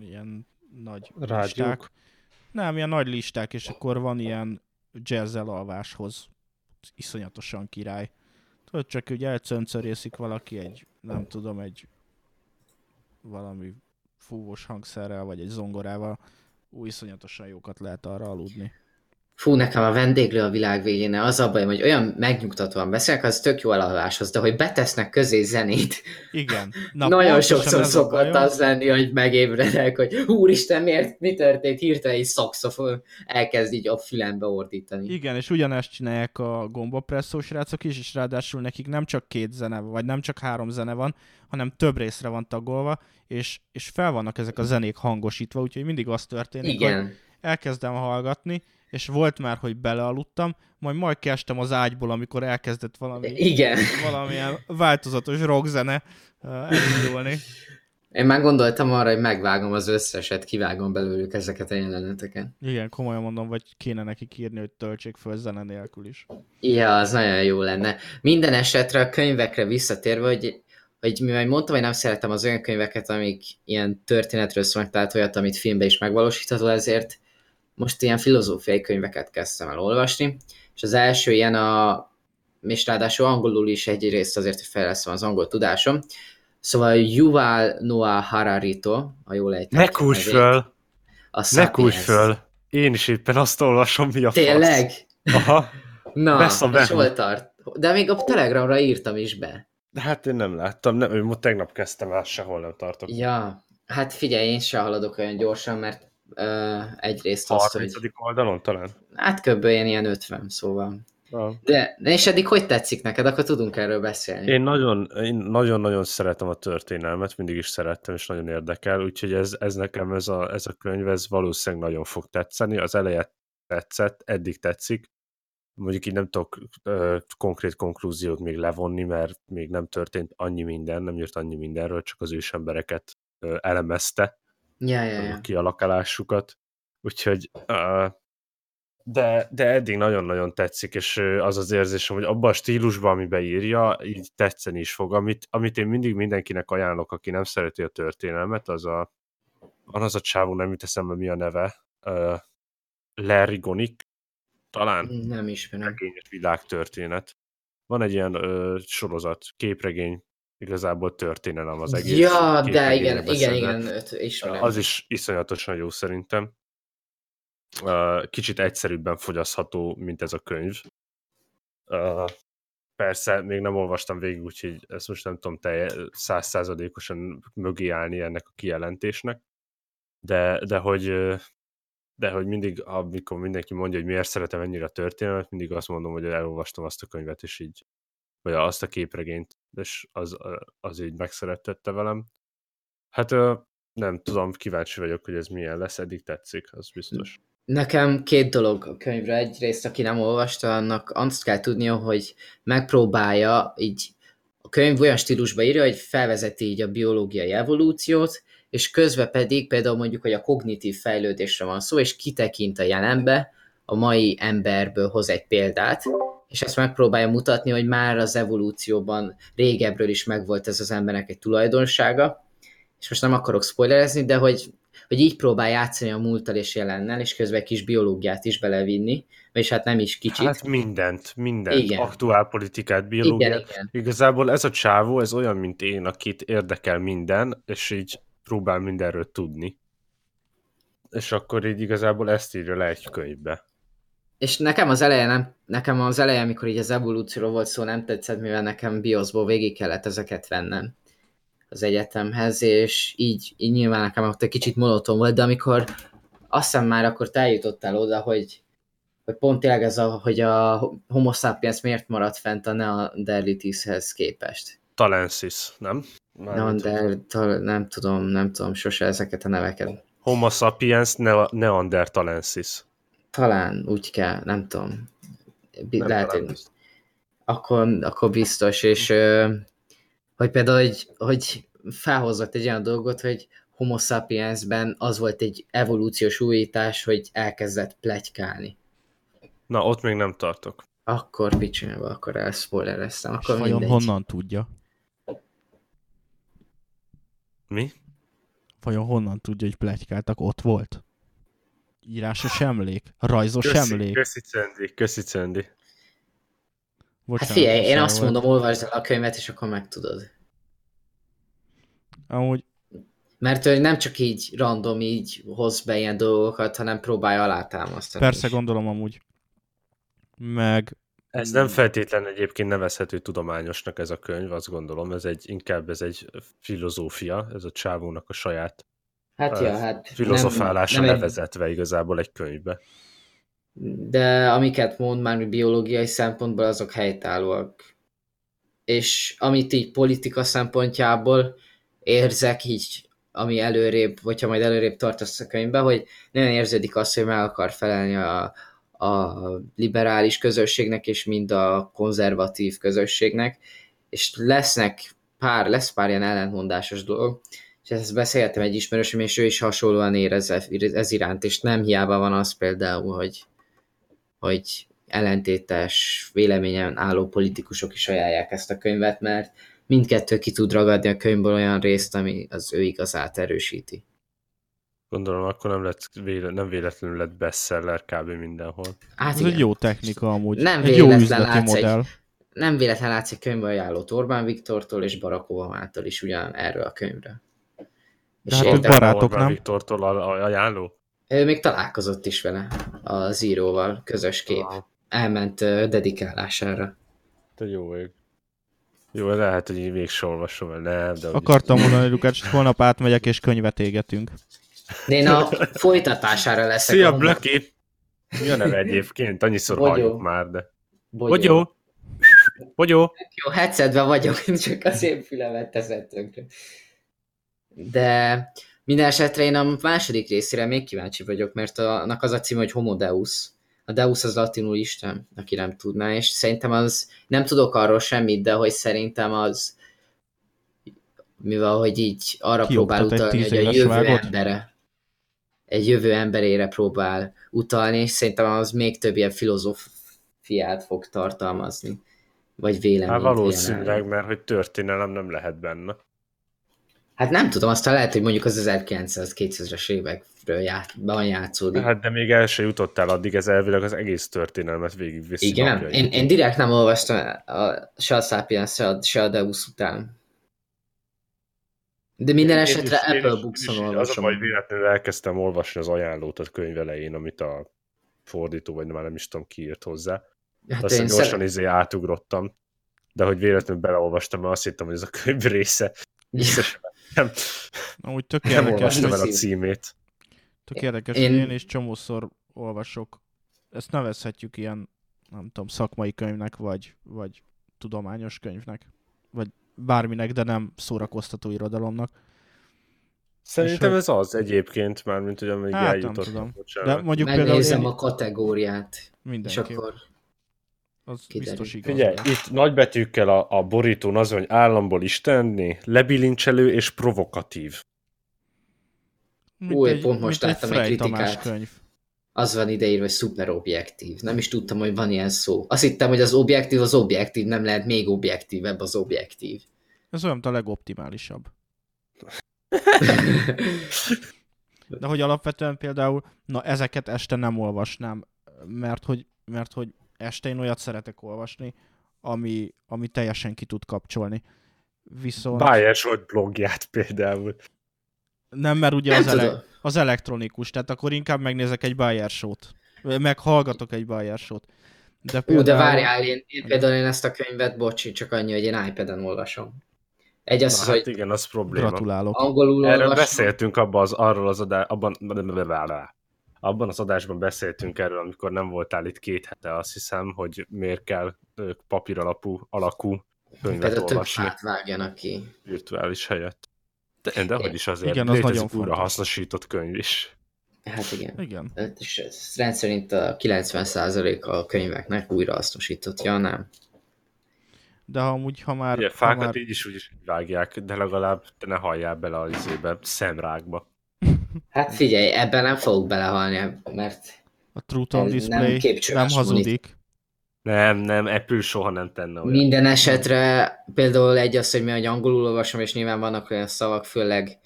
ilyen nagy Rádiók. listák. Nem, ilyen nagy listák, és akkor van ilyen jazzel alváshoz. Iszonyatosan király. Tudod, csak ugye elcöncörészik valaki egy, nem tudom, egy valami fúvós hangszerrel, vagy egy zongorával. Új, iszonyatosan jókat lehet arra aludni. Fú, nekem a vendéglő a világ végén az a bajom, hogy olyan megnyugtatóan beszélnek, az tök jó elalváshoz, de hogy betesznek közé zenét, Igen. Na, nagyon sokszor szokott az lenni, hogy megébredek, hogy úristen, miért, mi történt, hirtelen egy szakszofon elkezd így a fülembe ordítani. Igen, és ugyanezt csinálják a gombapresszó srácok is, és ráadásul nekik nem csak két zene, vagy nem csak három zene van, hanem több részre van tagolva, és, és fel vannak ezek a zenék hangosítva, úgyhogy mindig az történik, hogy Igen. elkezdem hallgatni, és volt már, hogy belealudtam, majd majd kestem az ágyból, amikor elkezdett valami, Igen. valamilyen változatos rockzene elindulni. Én már gondoltam arra, hogy megvágom az összeset, kivágom belőlük ezeket a jeleneteket. Igen, komolyan mondom, vagy kéne nekik írni, hogy töltsék föl zene nélkül is. Ja, az nagyon jó lenne. Minden esetre a könyvekre visszatérve, hogy, hogy mivel mondtam, hogy nem szeretem az olyan könyveket, amik ilyen történetről szólnak, tehát olyat, amit filmbe is megvalósítható, ezért most ilyen filozófiai könyveket kezdtem el olvasni, és az első ilyen a, és ráadásul angolul is egyrészt azért, hogy fejlesztem az angol tudásom, szóval Yuval Noah Harari-tól, ha jól ejtem. Ne kúrj föl! A Ne kúrj föl! Én is éppen azt olvasom, mi a Tényleg? fasz. Aha. Na, Vesz a és hol tart? De még a Telegramra írtam is be. De hát én nem láttam, nem, ő tegnap kezdtem el, sehol nem tartok. Ja, hát figyelj, én sem haladok olyan gyorsan, mert egyrészt azt, 30. hogy oldalon talán? hát kb. ilyen, ilyen 50, szóval. Ja. De, és eddig hogy tetszik neked? Akkor tudunk erről beszélni. Én nagyon, én nagyon-nagyon szeretem a történelmet, mindig is szerettem, és nagyon érdekel, úgyhogy ez, ez nekem ez a, ez a könyv, ez valószínűleg nagyon fog tetszeni. Az eleje tetszett, eddig tetszik. Mondjuk így nem tudok ö, konkrét konklúziót még levonni, mert még nem történt annyi minden, nem írt annyi mindenről, csak az ősembereket ö, elemezte, Ja, ja, ja. kialakulásukat. Úgyhogy uh, de, de eddig nagyon-nagyon tetszik, és az az érzésem, hogy abban a stílusban, amiben írja, így tetszeni is fog. Amit, amit én mindig mindenkinek ajánlok, aki nem szereti a történelmet, az a van az a csávó, nem jut eszembe mi a neve, uh, Larry Gonik, talán Nem ismerem. regényes világtörténet. Van egy ilyen ö, sorozat, képregény, igazából történelem az egész. Ja, de igen, igen, igen, ismerem. Az is iszonyatosan jó szerintem. Kicsit egyszerűbben fogyasztható, mint ez a könyv. Persze, még nem olvastam végig, úgyhogy ezt most nem tudom te százszázalékosan mögé állni ennek a kijelentésnek, de, de hogy de hogy mindig, amikor mindenki mondja, hogy miért szeretem ennyire a történelmet, mindig azt mondom, hogy elolvastam azt a könyvet, és így, vagy azt a képregényt, és az, az így megszerettette velem. Hát nem tudom, kíváncsi vagyok, hogy ez milyen lesz, eddig tetszik, az biztos. Nekem két dolog a könyvre. Egyrészt, aki nem olvasta, annak azt kell tudnia, hogy megpróbálja így a könyv olyan stílusba írja, hogy felvezeti így a biológiai evolúciót, és közben pedig például mondjuk, hogy a kognitív fejlődésre van szó, és kitekint a jelenbe, a mai emberből hoz egy példát, és ezt megpróbálja mutatni, hogy már az evolúcióban régebről is megvolt ez az embernek egy tulajdonsága, és most nem akarok spoilerezni, de hogy, hogy így próbál játszani a múlttal és jelennel, és közben egy kis biológiát is belevinni, és hát nem is kicsit. Hát mindent, mindent, Igen. aktuálpolitikát, biológiát. igen, igen. Igazából ez a csávó, ez olyan, mint én, akit érdekel minden, és így próbál mindenről tudni. És akkor így igazából ezt írja le egy könyvbe. És nekem az eleje nem, nekem az eleje, amikor így az evolúcióról volt szó, nem tetszett, mivel nekem bioszból végig kellett ezeket vennem az egyetemhez, és így, így nyilván nekem ott egy kicsit monoton volt, de amikor azt hiszem már akkor te eljutottál oda, hogy, hogy pont tényleg ez a, hogy a homo sapiens miért maradt fent a neanderlitishez képest. Talensis, nem? Mármint, Neander, tal- nem tudom, nem tudom sose ezeket a neveket. Homo sapiens ne- neandertalensis. Talán úgy kell, nem tudom. Bi- Nem lehet, talán hogy akkor, akkor biztos, és ö, hogy például, hogy, hogy felhozott egy olyan dolgot, hogy homo sapiensben az volt egy evolúciós újítás, hogy elkezdett plegykálni. Na, ott még nem tartok. Akkor picsába, akkor elszpoilereztem. Akkor Vajon mindegy. honnan tudja? Mi? Vajon honnan tudja, hogy plegykáltak? Ott volt? Írásos emlék? Rajzos emlék? köszi Cendi, köszi Cendi. Hát Bocsánat, figyelj, én azt volt. mondom, olvasd el a könyvet, és akkor megtudod. Amúgy Mert ő nem csak így random így hoz be ilyen dolgokat, hanem próbálja alátámasztani. persze is. gondolom amúgy. Meg Ez nem feltétlen egyébként nevezhető tudományosnak ez a könyv, azt gondolom, ez egy, inkább ez egy filozófia, ez a csávónak a saját Hát ja, hát filozofálása nem, nem egy- nevezetve igazából egy könyvbe. De amiket mond már biológiai szempontból, azok helytállóak. És amit így politika szempontjából érzek így, ami előrébb, vagy ha majd előrébb tartasz a könyvbe, hogy nagyon érződik azt, hogy meg akar felelni a, a liberális közösségnek, és mind a konzervatív közösségnek, és lesznek pár, lesz pár ilyen ellentmondásos dolog, és ezt beszéltem egy ismerősöm, és ő is hasonlóan érez ez, iránt, és nem hiába van az például, hogy hogy ellentétes véleményen álló politikusok is ajánlják ezt a könyvet, mert mindkettő ki tud ragadni a könyvből olyan részt, ami az ő igazát erősíti. Gondolom, akkor nem, lett véle, nem véletlenül lett bestseller kb. mindenhol. Hát ez igen. egy jó technika amúgy. Nem egy jó véletlen üzleti látsz egy- modell. Nem véletlen látszik könyvbe ajánlót Orbán Viktortól és Barack Obamától is ugyan erről a könyvre. De hát én- ők barátok, nem? Viktortól ajánló? ő még találkozott is vele a Zíróval, közös kép. Ah, Elment dedikálására. Te jó ég. Jó, lehet, hogy én mégsem olvasom el, nem, de... Akartam mondani, Lukács, hogy holnap átmegyek és könyvet égetünk. De én a folytatására leszek. Szia, a- Blöki! Mi a neve egyébként? Annyiszor Bogyó. halljuk már, de... Bogyó. Bogyó! Bogyó! Jó, headsetben vagyok, csak a szép fülemet teszed tönkre. De minden esetre én a második részére még kíváncsi vagyok, mert annak az a cím, hogy Homo Deus. A Deus az latinul Isten, aki nem tudná, és szerintem az, nem tudok arról semmit, de hogy szerintem az, mivel hogy így arra próbál egy utalni, hogy a jövő vágot? embere, egy jövő emberére próbál utalni, és szerintem az még több ilyen filozófiát fog tartalmazni, vagy véleményt. Hát valószínűleg, mert hogy történelem nem lehet benne. Hát nem tudom, aztán lehet, hogy mondjuk az 1900-200-as évekről ját, van játszódik. Hát, de még el se jutottál addig, ez elvileg az egész történelmet végigviszi Igen? Én, én direkt nem olvastam a, se a Sapiens, se a, se a Deus után. De minden Én esetre is- Apple Books-on is- Az a olvasom. baj, véletlenül elkezdtem olvasni az ajánlót a könyv elején, amit a fordító, vagy már nem is tudom ki írt hozzá. Hát Aztán gyorsan szeret... izé átugrottam, de hogy véletlenül beleolvastam, mert azt hittem, hogy ez a könyv része. Sem nem, Amúgy tök Nem érdekes, el a címét. tök érdekes Én- én... én is csomószor olvasok. Ezt nevezhetjük ilyen, nem tudom, szakmai könyvnek, vagy, vagy tudományos könyvnek. Vagy bárminek, de nem szórakoztató irodalomnak. Szerintem hogy- ez az egyébként, már mint hogy amíg Hát, nem eljutottam. De mondjuk például Megnézem én a kategóriát, és mindenki, akkor az kiderül. biztos igaz. Figyelj, itt nagybetűkkel a, a borítón az, hogy államból istenni, lebilincselő és provokatív. Új, pont most láttam egy kritikát. könyv. az van ideírva, hogy szuperobjektív. Nem is tudtam, hogy van ilyen szó. Azt hittem, hogy az objektív az objektív, nem lehet még objektívebb az objektív. Ez olyan, mint a legoptimálisabb. De hogy alapvetően például, na ezeket este nem olvasnám, mert hogy, mert hogy este én olyat szeretek olvasni, ami, ami teljesen ki tud kapcsolni. Viszont Bayer Zsolt blogját például. nem, mert ugye Nem az, ele- az elektronikus, tehát akkor inkább megnézek egy Bayer show-t. Meg hallgatok egy Bayer show-t. De Ú, például... de várjál, én, én például én ezt a könyvet, bocsi, csak annyi, hogy én iPad-en olvasom. Egy az, Na, hát hogy igen, az probléma. Gratulálok. angolul Erről olvasom. beszéltünk abban az, arról az adás, abban, abban az adásban beszéltünk erről, amikor nem voltál itt két hete, azt hiszem, hogy miért kell ö, papíralapú alakú könyvet több olvasni fát vágjanak ki. virtuális helyett. De, de hogy is azért Igen, az létezik nagyon újra hasznosított könyv is. Hát igen. Igen. És ez rendszerint a 90% a könyveknek újrahasznosított, ja nem? de ha amúgy, ha már... Ugye, ha fákat már így is úgy is vágják, de legalább te ne halljál bele a izébe, szemrákba. Hát figyelj, ebben nem fogok belehalni, mert a Truth on Ez nem Display nem, képcsöves hazudik. Nem, nem, Apple soha nem tenne olyan. minden esetre például egy az, hogy mi hogy angolul olvasom, és nyilván vannak olyan szavak, főleg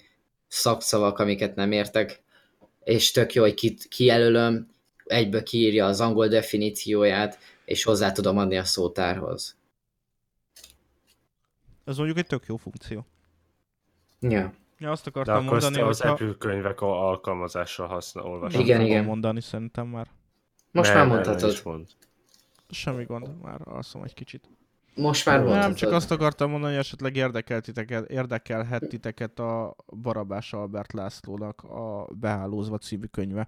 szakszavak, amiket nem értek, és tök jó, hogy ki, kijelölöm, egyből kiírja az angol definícióját, és hozzá tudom adni a szótárhoz. Ez mondjuk egy tök jó funkció. Ja. Ja, azt De akartam akkor azt mondani, az hogy ha... Apple könyvek alkalmazással használ, olvasni. Igen, igen. mondani szerintem már. Most Ne, már ne, ne mondhatod. is mond. Semmi gond, már alszom egy kicsit. Most már Nem, mondhatod. csak azt akartam mondani, hogy esetleg érdekel titeket, érdekelhet titeket a Barabás Albert Lászlónak a Behálózva című könyve,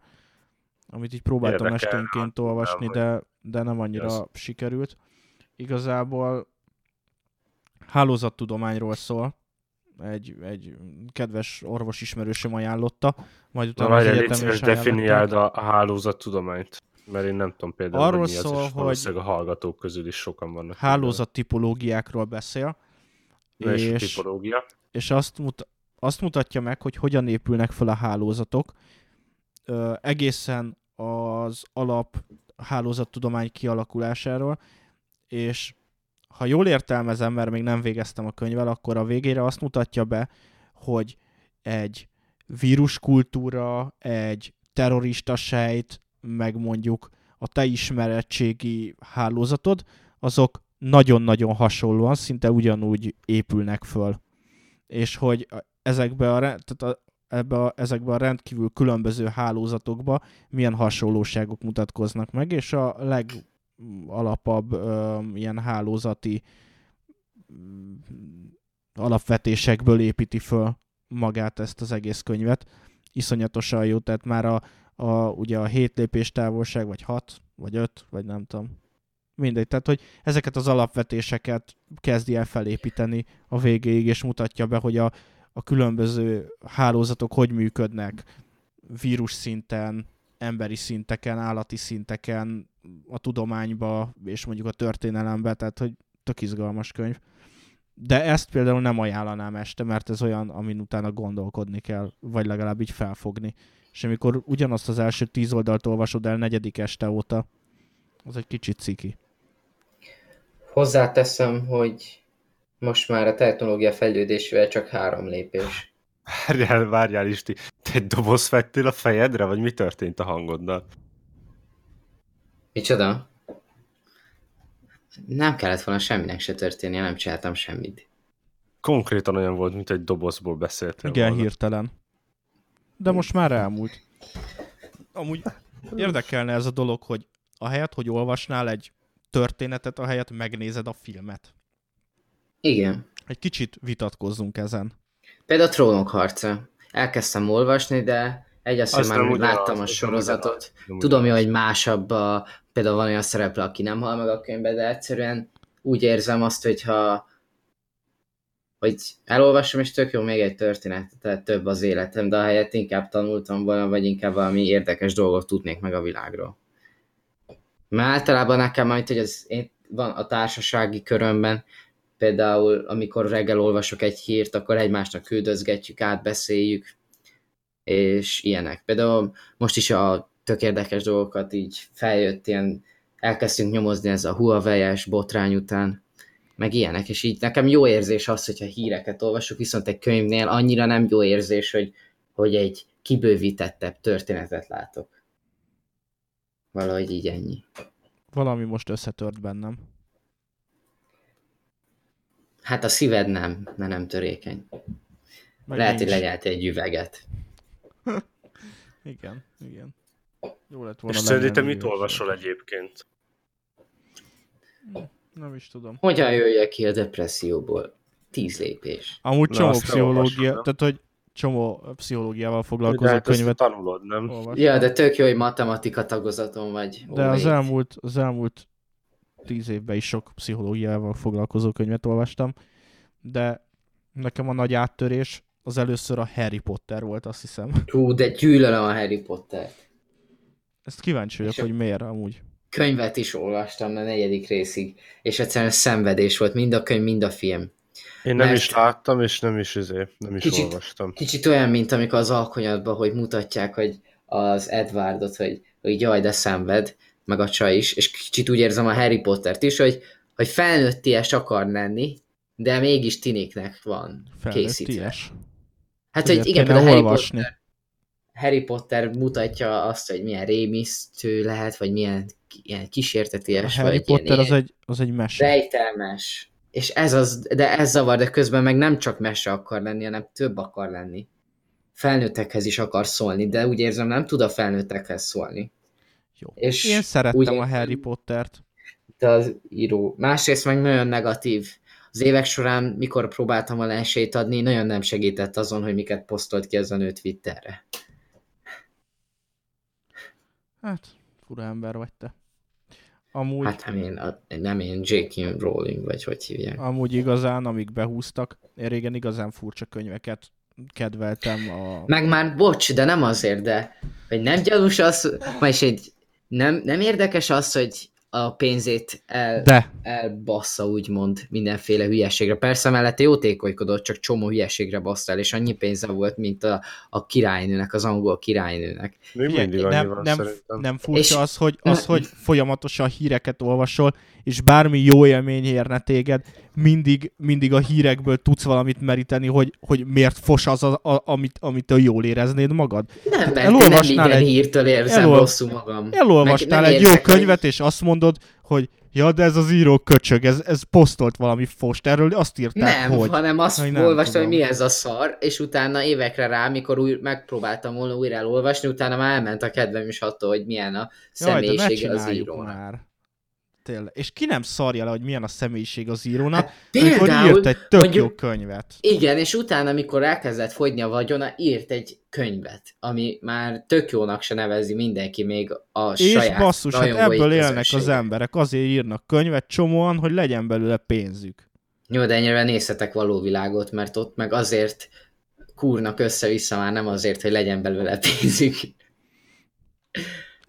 amit így próbáltam Érdekel, esténként olvasni, nem, de, de nem annyira Az. sikerült. Igazából hálózattudományról szól, egy, egy kedves orvosismerősöm ajánlotta, majd Na, utána várjál, az egyetem is definiáld a, hálózattudományt. Mert én nem tudom például, Arról hogy mi az, szól, és hogy- valószínűleg a hallgatók közül is sokan vannak. hálózattipológiákról beszél, Na és és, tipológia. és azt, mut, azt mutatja meg, hogy hogyan épülnek fel a hálózatok, ö, egészen az alap hálózattudomány kialakulásáról, és ha jól értelmezem, mert még nem végeztem a könyvvel, akkor a végére azt mutatja be, hogy egy víruskultúra, egy terrorista sejt, meg mondjuk a te ismeretségi hálózatod, azok nagyon-nagyon hasonlóan, szinte ugyanúgy épülnek föl. És hogy ezekbe a, tehát a, ebbe a, ezekbe a rendkívül különböző hálózatokba milyen hasonlóságok mutatkoznak meg, és a legalapabb ö, ilyen hálózati mm, alapvetésekből építi föl magát ezt az egész könyvet. Iszonyatosan jó, tehát már a, a, ugye a hét lépés távolság, vagy hat, vagy öt, vagy nem tudom. Mindegy, tehát hogy ezeket az alapvetéseket kezdi el felépíteni a végéig, és mutatja be, hogy a, a különböző hálózatok hogy működnek vírus szinten, emberi szinteken, állati szinteken, a tudományba, és mondjuk a történelembe, tehát hogy tök izgalmas könyv. De ezt például nem ajánlanám este, mert ez olyan, amin utána gondolkodni kell, vagy legalább így felfogni. És amikor ugyanazt az első tíz oldalt olvasod el negyedik este óta, az egy kicsit ciki. Hozzáteszem, hogy most már a technológia fejlődésével csak három lépés. Várjál, várjál Isti, te egy doboz vettél a fejedre, vagy mi történt a hangoddal? Micsoda? Nem kellett volna semminek se történnie, nem csináltam semmit. Konkrétan olyan volt, mint egy dobozból beszéltél Igen, volna. hirtelen. De most már elmúlt. Amúgy érdekelne ez a dolog, hogy a helyet, hogy olvasnál egy történetet, a helyet megnézed a filmet. Igen. Egy kicsit vitatkozzunk ezen. Például a Trónok harca. Elkezdtem olvasni, de egy az, hogy Azt már láttam a sorozatot. Tudom hogy másabb a, például van olyan szereplő, aki nem hal meg a könyvbe, de egyszerűen úgy érzem azt, hogyha hogy elolvasom, és tök jó még egy történet, tehát több az életem, de ahelyett inkább tanultam volna, vagy inkább valami érdekes dolgot tudnék meg a világról. Mert általában nekem majd, hogy az én, van a társasági körömben, például amikor reggel olvasok egy hírt, akkor egymásnak küldözgetjük, átbeszéljük, és ilyenek. Például most is a tök érdekes dolgokat így feljött, ilyen elkezdtünk nyomozni ez a Huawei-es botrány után, meg ilyenek, és így nekem jó érzés az, hogyha híreket olvasok, viszont egy könyvnél annyira nem jó érzés, hogy, hogy egy kibővítettebb történetet látok. Valahogy így ennyi. Valami most összetört bennem. Hát a szíved nem, mert nem törékeny. Meg Lehet, hogy nincs. legyeltél egy üveget. Igen, igen. Jó lett volna És szerinted lenyelni mit olvasol egyébként? Nem is tudom. Hogyan jöjjek ki a depresszióból? Tíz lépés. Amúgy Na, csomó pszichológia, tehát hogy csomó pszichológiával De foglalkozó hát könyvet tanulod, nem? olvas. Ja, de tök jó, hogy matematika tagozaton vagy. De az elmúlt, az elmúlt tíz évben is sok pszichológiával foglalkozó könyvet olvastam, de nekem a nagy áttörés az először a Harry Potter volt, azt hiszem. Hú, de gyűlölöm a Harry Pottert. Ezt kíváncsi vagyok, a- hogy miért amúgy. könyvet is olvastam a negyedik részig, és egyszerűen szenvedés volt, mind a könyv, mind a film. Én nem Mert... is láttam, és nem is, izé, nem is kicsit, olvastam. Kicsit olyan, mint amikor az alkonyatban, hogy mutatják, hogy az Edwardot, hogy, hogy jaj, de szenved, meg a csaj is, és kicsit úgy érzem a Harry Pottert is, hogy, hogy felnőtties akar lenni, de mégis tinéknek van készítve. Hát, hogy igen, például Harry Potter, Harry Potter mutatja azt, hogy milyen rémisztő lehet, vagy milyen ilyen kísérteties. A Harry vagy Potter ilyen, az, egy, az egy mese. Rejtelmes. És ez az, de ez zavar, de közben meg nem csak mese akar lenni, hanem több akar lenni. Felnőttekhez is akar szólni, de úgy érzem, nem tud a felnőttekhez szólni. Jó. És Én szerettem úgy, a Harry Pottert. De az író. Másrészt meg nagyon negatív. Az évek során, mikor próbáltam a esélyt adni, nagyon nem segített azon, hogy miket posztolt ki ez a nő Twitterre. Hát, fura ember vagy te. Amúgy, hát nem én, nem én J.K. Rowling, vagy hogy hívják. Amúgy igazán, amíg behúztak, én régen igazán furcsa könyveket kedveltem. A... Meg már bocs, de nem azért, de hogy nem gyanús az, vagyis egy nem, nem érdekes az, hogy a pénzét el, De. elbassza, úgymond, mindenféle hülyeségre. Persze mellette jótékonykodott, csak csomó hülyeségre bassza el, és annyi pénze volt, mint a, a királynőnek, az angol királynőnek. Még mindig nem, van, nem, nem furcsa és... az, hogy, az, hogy folyamatosan híreket olvasol, és bármi jó élmény érne téged, mindig, mindig a hírekből tudsz valamit meríteni, hogy, hogy miért fos az, a, a, amit, amit jól éreznéd magad. Nem, mert elolvasnál nem egy, hírtől érzem elol, rosszul magam. Elolvasnál egy jó könyvet, és azt mondod, hogy ja, de ez az író köcsög, ez, ez posztolt valami fost, erről azt írták, nem, hogy... hanem azt hogy nem olvastam, hogy mi ez a szar, és utána évekre rá, mikor új, megpróbáltam volna újra elolvasni, utána már elment a kedvem is attól, hogy milyen a személyisége az írónak. Már. Tényleg. És ki nem szarja le, hogy milyen a személyiség az írónak, hát, például, amikor írt egy tök mondjuk, jó könyvet. Igen, és utána, amikor elkezdett fogyni a vagyona, írt egy könyvet, ami már tök jónak se nevezi mindenki még a és saját És basszus, hát ebből élnek az emberek, azért írnak könyvet csomóan, hogy legyen belőle pénzük. Jó, de ennyire nézhetek való világot, mert ott meg azért kúrnak össze-vissza már nem azért, hogy legyen belőle pénzük.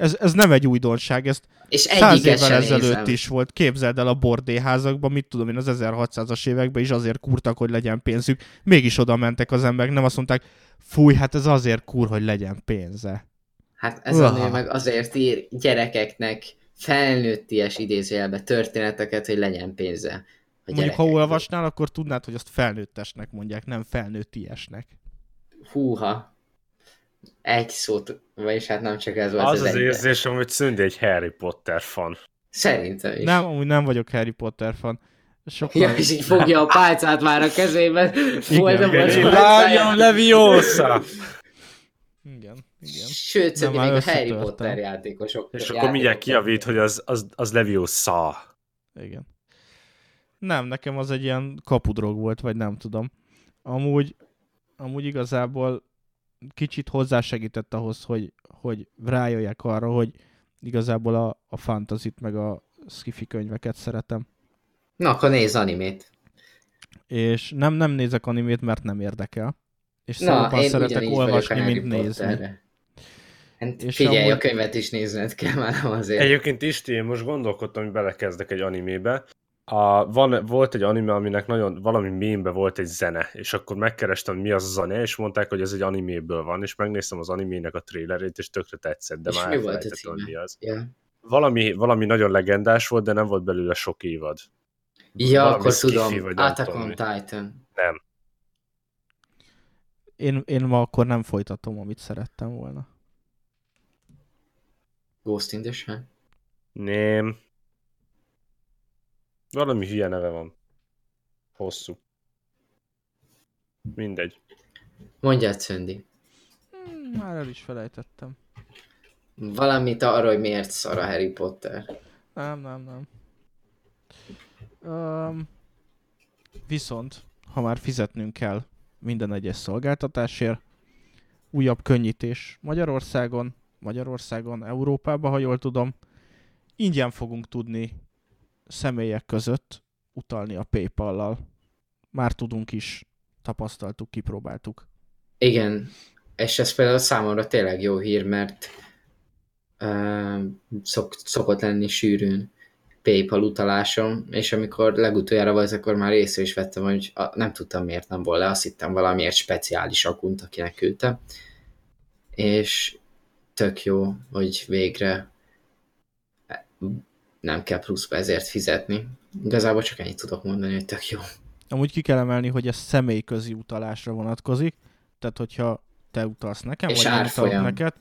Ez, ez nem egy újdonság, ezt és száz évvel ezelőtt nézem. is volt. Képzeld el a bordéházakban, mit tudom én, az 1600-as években is azért kurtak, hogy legyen pénzük. Mégis oda mentek az emberek, nem azt mondták, fúj, hát ez azért kur, hogy legyen pénze. Hát ez Uha. a nő meg azért ír gyerekeknek felnőtties idézőjelbe történeteket, hogy legyen pénze. Mondjuk, ha olvasnál, akkor tudnád, hogy azt felnőttesnek mondják, nem felnőttiesnek. Húha, egy szót, vagyis hát nem csak ez volt az. Az az érzésem, hogy Szündi egy Harry Potter fan. Szerintem is. Nem, amúgy nem vagyok Harry Potter fan. Sokkal... Ja, és így fogja a pálcát már a kezében. Igen, Lányom Leviosa! Igen, igen. Sőt, nem, még a Harry Potter játékosok. És akkor mindjárt kiavít, hogy az, az, az Leviosa. Igen. Nem, nekem az egy ilyen kapudrog volt, vagy nem tudom. Amúgy, amúgy igazából kicsit hozzásegített ahhoz, hogy, hogy rájöjjek arra, hogy igazából a, a fantazit meg a skifi könyveket szeretem. Na, akkor nézz animét. És nem, nem nézek animét, mert nem érdekel. És Na, én szeretek olvasni, mint nézni. Hát és figyelj, amúgy... a könyvet is nézned kell már azért. Egyébként Isti, én most gondolkodtam, hogy belekezdek egy animébe, a, van, volt egy anime, aminek nagyon, valami mémbe volt egy zene, és akkor megkerestem, mi az a zene, és mondták, hogy ez egy animéből van, és megnéztem az animének a trailerét, és tökre tetszett, de és már elfelejtettem, hogy mi az. Yeah. Valami, valami nagyon legendás volt, de nem volt belőle sok évad. Ja, valami akkor tudom, Attack on Titan. Nem. Én, én ma akkor nem folytatom, amit szerettem volna. Ghost in the Shell? Nem. Valami hülye neve van. Hosszú. Mindegy. Mondjad, Szöndi. Hmm, már el is felejtettem. Valamit arra, hogy miért szar a Harry Potter. Nem, nem, nem. Um, viszont, ha már fizetnünk kell minden egyes szolgáltatásért, újabb könnyítés Magyarországon, Magyarországon, Európában, ha jól tudom, ingyen fogunk tudni személyek között utalni a PayPal-lal. Már tudunk is, tapasztaltuk, kipróbáltuk. Igen, és ez például számomra tényleg jó hír, mert ö, szok, szokott lenni sűrűn PayPal utalásom, és amikor legutoljára volt, akkor már észre is vettem, hogy a, nem tudtam miért nem volt le, azt hittem valamiért speciális akunt, akinek küldte. És tök jó, hogy végre nem kell pluszba ezért fizetni. Igazából csak ennyit tudok mondani, hogy tök jó. Amúgy ki kell emelni, hogy ez személyközi utalásra vonatkozik, tehát hogyha te utalsz nekem, És vagy utalok neked,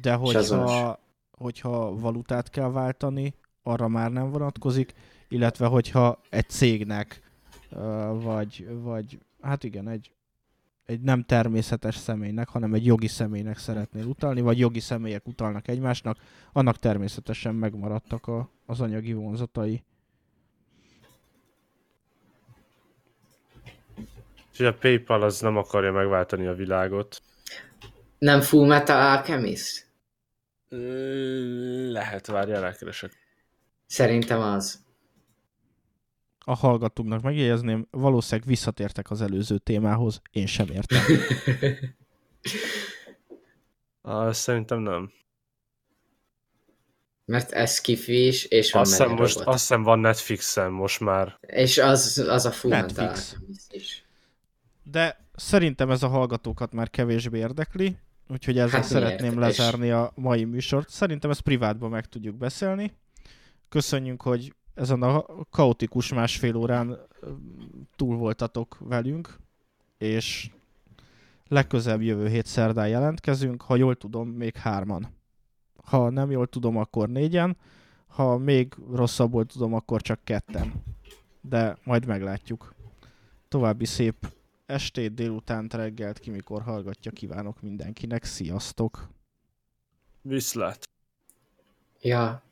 de hogyha, hogyha valutát kell váltani, arra már nem vonatkozik, illetve hogyha egy cégnek, vagy, vagy hát igen, egy, egy nem természetes személynek, hanem egy jogi személynek szeretnél utalni, vagy jogi személyek utalnak egymásnak, annak természetesen megmaradtak a, az anyagi vonzatai. És a PayPal az nem akarja megváltani a világot. Nem Full Metal Alchemist? Lehet, várjál, elkeresek. Szerintem az. A hallgatóknak megjegyezném, valószínűleg visszatértek az előző témához, én sem értem. Ah, szerintem nem. Mert ez kifi is, és van Azt hiszem, most, azt hiszem van Netflixen most már. És az, az a Full Metal Netflix. Alchemist is. De szerintem ez a hallgatókat már kevésbé érdekli, úgyhogy ezzel Hát miért? szeretném És- lezárni a mai műsort. Szerintem ezt privátban meg tudjuk beszélni. Köszönjük, hogy ezen a kaotikus másfél órán túl voltatok velünk, és legközelebb jövő hét szerdán jelentkezünk, ha jól tudom, még hárman. Ha nem jól tudom, akkor négyen, ha még rosszabbul tudom, akkor csak ketten. De majd meglátjuk. További szép estét, délutánt, reggelt, ki mikor hallgatja, kívánok mindenkinek. Sziasztok! Viszlát. Ja,